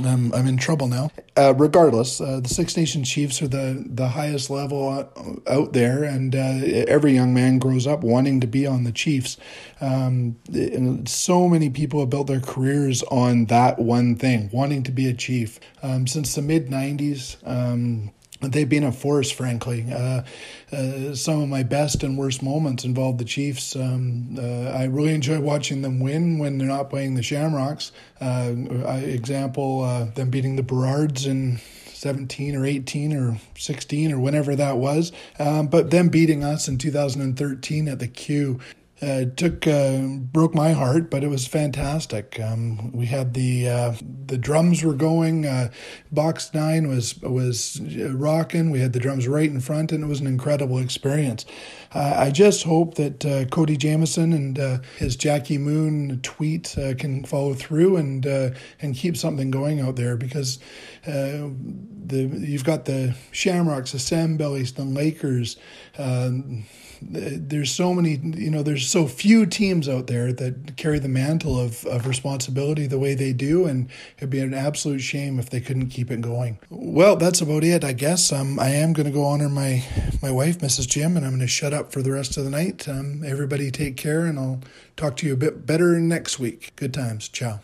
Um, I'm in trouble now. Uh, regardless, uh, the Six Nation Chiefs are the, the highest level out, there, and uh, every young man grows up wanting to be on the Chiefs. Um, and so many people have built their careers on that one thing, wanting to be a Chief. Um, since the mid 90s, um, they've been a force, frankly. Uh, uh, some of my best and worst moments involved the Chiefs. Um, uh, I really enjoy watching them win when they're not playing the Shamrocks. Uh, example, uh, them beating the Burrards in 17 or 18 or 16 or whenever that was. Um, but them beating us in 2013 at the Q. Uh, it took uh, broke my heart, but it was fantastic. Um, we had the uh, the drums were going. Uh, box nine was was rocking. We had the drums right in front, and it was an incredible experience. I just hope that uh, Cody Jamieson and his Jackie Moon tweet can follow through and and keep something going out there because the you've got the Shamrocks, the Salmonbellies, the Lakers. Um, there's so many, you know, there's so few teams out there that carry the mantle of, of responsibility the way they do, and it'd be an absolute shame if they couldn't keep it going. Well, that's about it, I guess. Um, I am going to go honor my my wife, Mrs. Jim, and I'm going to shut up for the rest of the night. Um, everybody take care, and I'll talk to you a bit better next week. Good times. Ciao.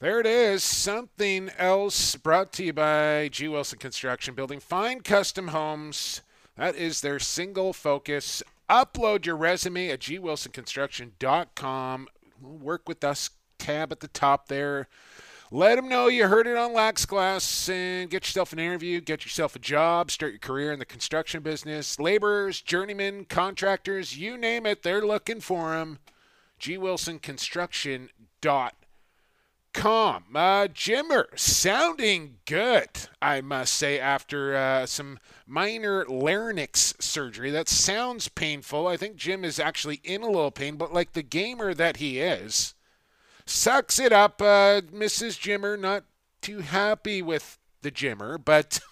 There it is. Something else brought to you by G. Wilson Construction Building. Find custom homes. That is their single focus. Upload your resume at gwilsonconstruction.com. Work with us tab at the top there. Let them know you heard it on Lax Class and get yourself an interview, get yourself a job, start your career in the construction business. Laborers, journeymen, contractors, you name it, they're looking for them. gwilsonconstruction.com com. Uh, Jimmer sounding good, I must say, after uh, some minor larynx surgery. That sounds painful. I think Jim is actually in a little pain, but like the gamer that he is, sucks it up. Uh, Mrs. Jimmer, not too happy with the Jimmer, but.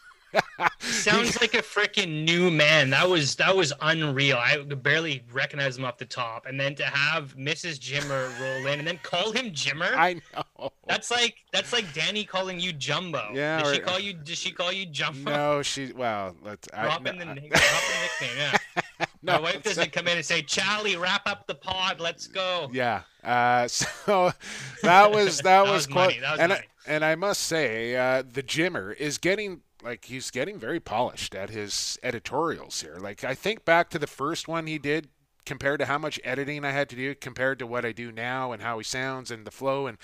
Sounds like a freaking new man. That was that was unreal. I barely recognize him off the top, and then to have Mrs. Jimmer roll in and then call him Jimmer. I know. That's like that's like Danny calling you Jumbo. Yeah, Did she call you? Did she call you Jumbo? No, she. Well, let's. I, Drop no, in the, I- nick- drop the nickname. Yeah. No, My wife doesn't come in and say, "Charlie, wrap up the pod. Let's go." Yeah. Uh, so that was that, That was, was quite, that was and money. I, and I must say, uh, the Jimmer is getting like he's getting very polished at his editorials here. Like I think back to the first one he did compared to how much editing I had to do compared to what I do now and how he sounds and the flow and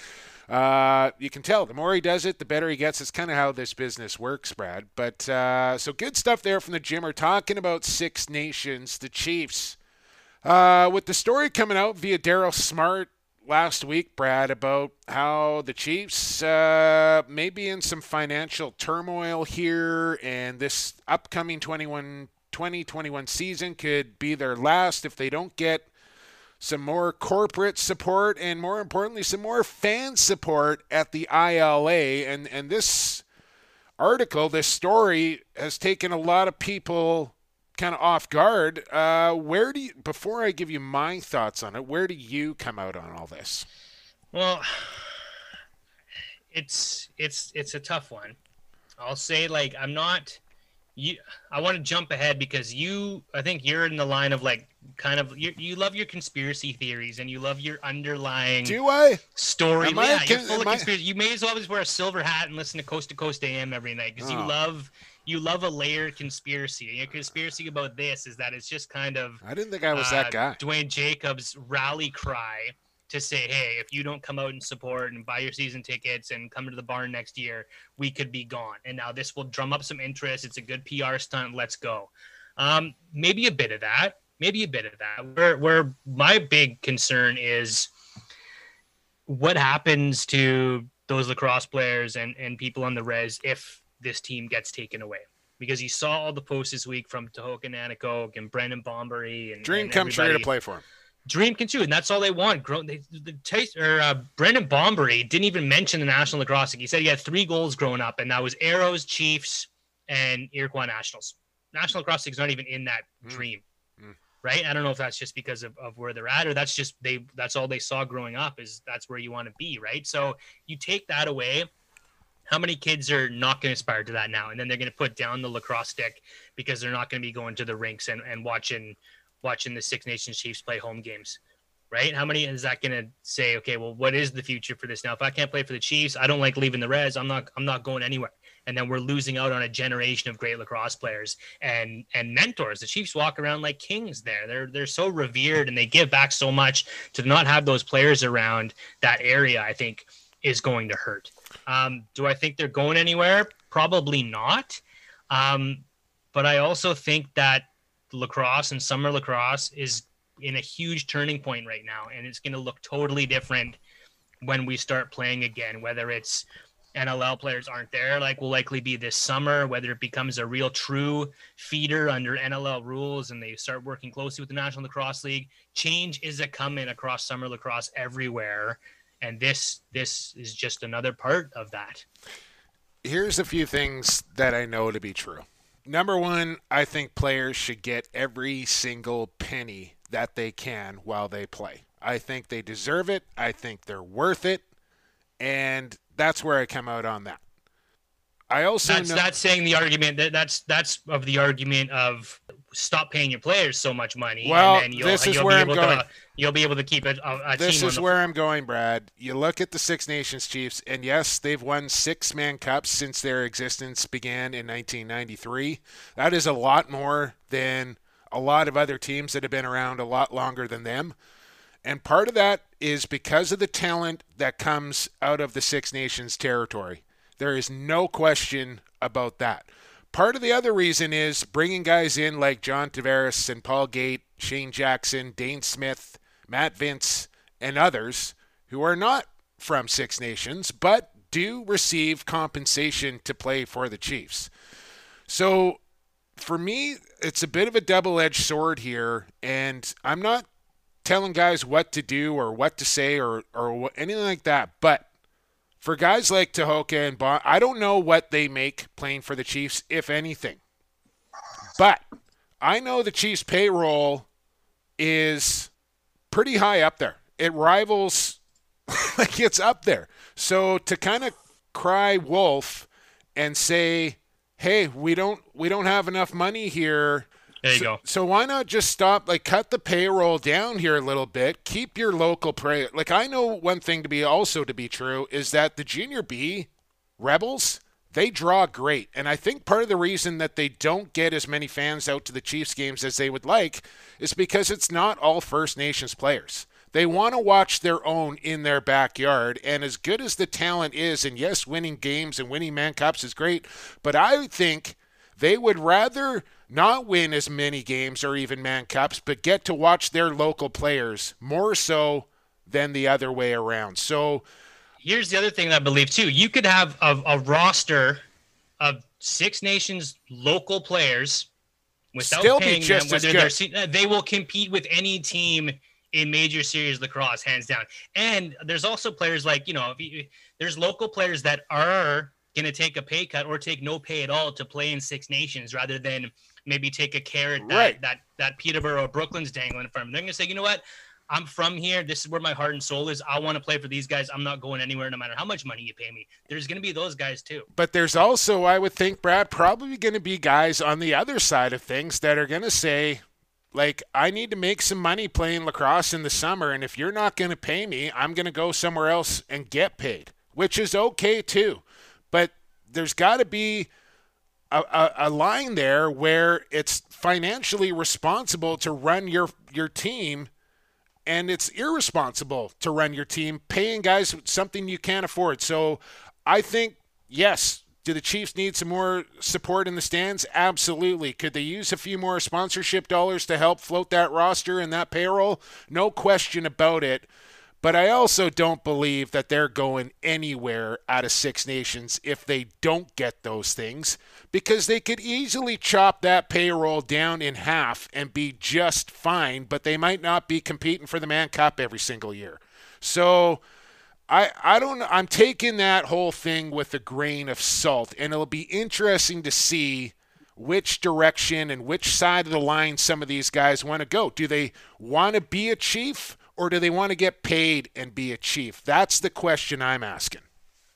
uh, you can tell the more he does it, the better he gets. It's kind of how this business works, Brad. But uh, so good stuff there from the Jimmer talking about Six Nations, the Chiefs. Uh, with the story coming out via Daryl Smart last week, Brad, about how the Chiefs uh, may be in some financial turmoil here, and this upcoming 21 2021 season could be their last if they don't get some more corporate support and more importantly some more fan support at the ILA and and this article this story has taken a lot of people kind of off guard uh, where do you before I give you my thoughts on it where do you come out on all this Well, it's it's it's a tough one. I'll say like I'm not you I want to jump ahead because you I think you're in the line of like kind of you, you love your conspiracy theories and you love your underlying do I story. Am I yeah, a you're full of am I- conspiracy. You may as well just wear a silver hat and listen to Coast to Coast AM every night because you Oh. love you love a layered conspiracy. And your conspiracy about this is that it's just kind of I didn't think I was uh, that guy Dwayne Jacobs rally cry to say, hey, if you don't come out and support and buy your season tickets and come to the barn next year, we could be gone. And now this will drum up some interest. It's a good PR stunt. Let's go. Um, maybe a bit of that. Maybe a bit of that. Where where my big concern is what happens to those lacrosse players and, and people on the res if this team gets taken away. Because you saw all the posts this week from Tehoka Nanticoke and Brendan Bomberry and dream and come true to play for him dream can true, and that's all they want. Grow, they, the taste or uh, Brendan Bomberry didn't even mention the National Lacrosse League. He said he had three goals growing up, and that was Arrows, Chiefs, and Iroquois Nationals. National Lacrosse League's not even in that dream, right? I don't know if that's just because of, of where they're at, or that's just they that's all they saw growing up is that's where you want to be, right? So you take that away. How many kids are not going to aspire to that now? And then they're going to put down the lacrosse stick because they're not going to be going to the rinks and, and watching watching the Six Nations Chiefs play home games, right? How many is that going to say? Okay, well, what is the future for this now? If I can't play for the Chiefs, I don't like leaving the Res. I'm not. I'm not going anywhere. And then we're losing out on a generation of great lacrosse players and and mentors. The Chiefs walk around like kings there. They're they're so revered and they give back so much. To not have those players around that area, I think, is going to hurt. Um, do I think they're going anywhere? Probably not. Um, but I also think that lacrosse and summer lacrosse is in a huge turning point right now, and it's going to look totally different when we start playing again. Whether it's NLL players aren't there, like will likely be this summer, whether it becomes a real true feeder under NLL rules and they start working closely with the National Lacrosse League. Change is a coming across summer lacrosse everywhere, and this this is just another part of that. here's a few things that I know to be true. Number one, I think players should get every single penny that they can while they play. I think they deserve it. I think they're worth it. And that's where I come out on that. I also that's know that's saying the argument that that's that's of the argument of stop paying your players so much money. Well, and then you'll, this is you'll where be I'm able going. To, you'll be able to keep a, a, a this is the where I'm going, Brad. You look at the Six Nations Chiefs, and yes, they've won six man cups since their existence began in 1993. That is a lot more than a lot of other teams that have been around a lot longer than them. And part of that is because of the talent that comes out of the Six Nations territory. There is no question about that. Part of the other reason is bringing guys in like John Tavares and Paul Gait, Shane Jackson, Dane Smith, Matt Vinc, and others who are not from Six Nations, but do receive compensation to play for the Chiefs. So for me, it's a bit of a double edged sword here, and I'm not telling guys what to do or what to say or, or anything like that, but for guys like Tehoka and Bond, I don't know what they make playing for the Chiefs, if anything. But I know the Chiefs' payroll is pretty high up there. It rivals, like it's up there. So to kind of cry wolf and say, "Hey, we don't we don't have enough money here." There you so, go. So why not just stop, like, cut the payroll down here a little bit, keep your local play. Like, I know one thing to be also to be true is that the Junior B Rebels, they draw great. And I think part of the reason that they don't get as many fans out to the Chiefs games as they would like is because it's not all First Nations players. They want to watch their own in their backyard. And as good as the talent is, and yes, winning games and winning Man Cups is great, but I think they would rather not win as many games or even Man Cups, but get to watch their local players more so than the other way around. So here's the other thing I believe too. You could have a, a roster of Six Nations local players without Still paying just them whether they're they will compete with any team in major series lacrosse hands down. And there's also players like, you know, if you, there's local players that are going to take a pay cut or take no pay at all to play in Six Nations rather than maybe take a carrot that Right. that that Peterborough or Brooklyn's dangling from. They're going to say, "You know what? I'm from here. This is where my heart and soul is. I want to play for these guys. I'm not going anywhere no matter how much money you pay me." There's going to be those guys too. But there's also, I would think, Brad, probably going to be guys on the other side of things that are going to say, like, I need to make some money playing lacrosse in the summer, and if you're not going to pay me, I'm going to go somewhere else and get paid, which is okay too. But there's got to be a, a, line there where it's financially responsible to run your your team and it's irresponsible to run your team paying guys something you can't afford. So I think yes, do the Chiefs need some more support in the stands? Absolutely. Could they use a few more sponsorship dollars to help float that roster and that payroll? No question about it. But I also don't believe that they're going anywhere out of Six Nations if they don't get those things because they could easily chop that payroll down in half and be just fine, but they might not be competing for the Mann Cup every single year. So I I don't I'm taking that whole thing with a grain of salt and it'll be interesting to see which direction and which side of the line some of these guys want to go. Do they want to be a chief or do they want to get paid and be a chief? That's the question I'm asking.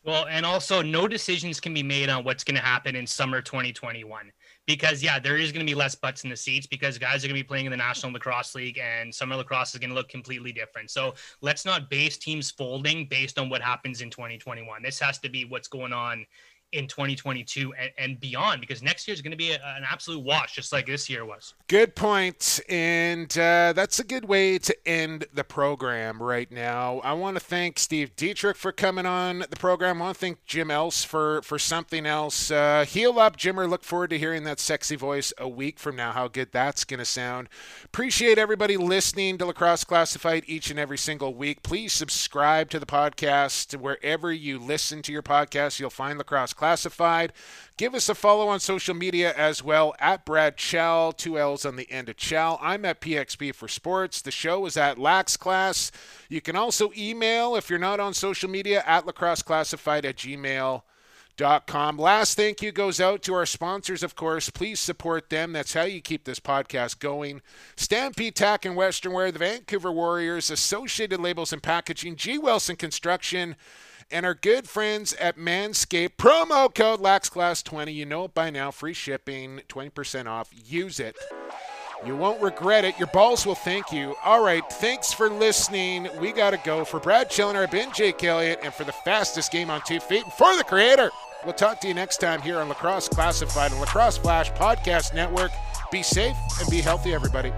Well, and also no decisions can be made on what's going to happen in summer 2021 because yeah, there is going to be less butts in the seats because guys are going to be playing in the National Lacrosse League and summer lacrosse is going to look completely different. So let's not base teams folding based on what happens in 2021. This has to be what's going on in 2022 and, and beyond because next year is going to be a, an absolute wash just like this year was. Good point, and uh, that's a good way to end the program right now. I want to thank Steve Dietrich for coming on the program. I want to thank Jim Else for for something else. Uh, heal up, Jimmer. Look forward to hearing that sexy voice a week from now. How good that's going to sound. Appreciate everybody listening to Lacrosse Classified each and every single week. Please subscribe to the podcast wherever you listen to your podcast. You'll find Lacrosse Classified. Give us a follow on social media as well at Brad Chell, two L's on the end of Chell. I'm at PXP for Sports. The show is at Lax Class. You can also email if you're not on social media at lacrosseclassified at gmail. Dot com. Last thank you goes out to our sponsors, of course. Please support them. That's how you keep this podcast going. Stampede Tack and Western Wear, the Vancouver Warriors, Associated Labels and Packaging, G. Wilson Construction, and our good friends at Manscaped. Promo code LaxClass20. You know it by now. Free shipping, 20% off. Use it. You won't regret it. Your balls will thank you. All right. Thanks for listening. We got to go. For Brad Challoner, I've been Jake Elliott, and for the fastest game on two feet, and for the creator, we'll talk to you next time here on Lacrosse Classified and Lacrosse Flash Podcast Network. Be safe and be healthy, everybody.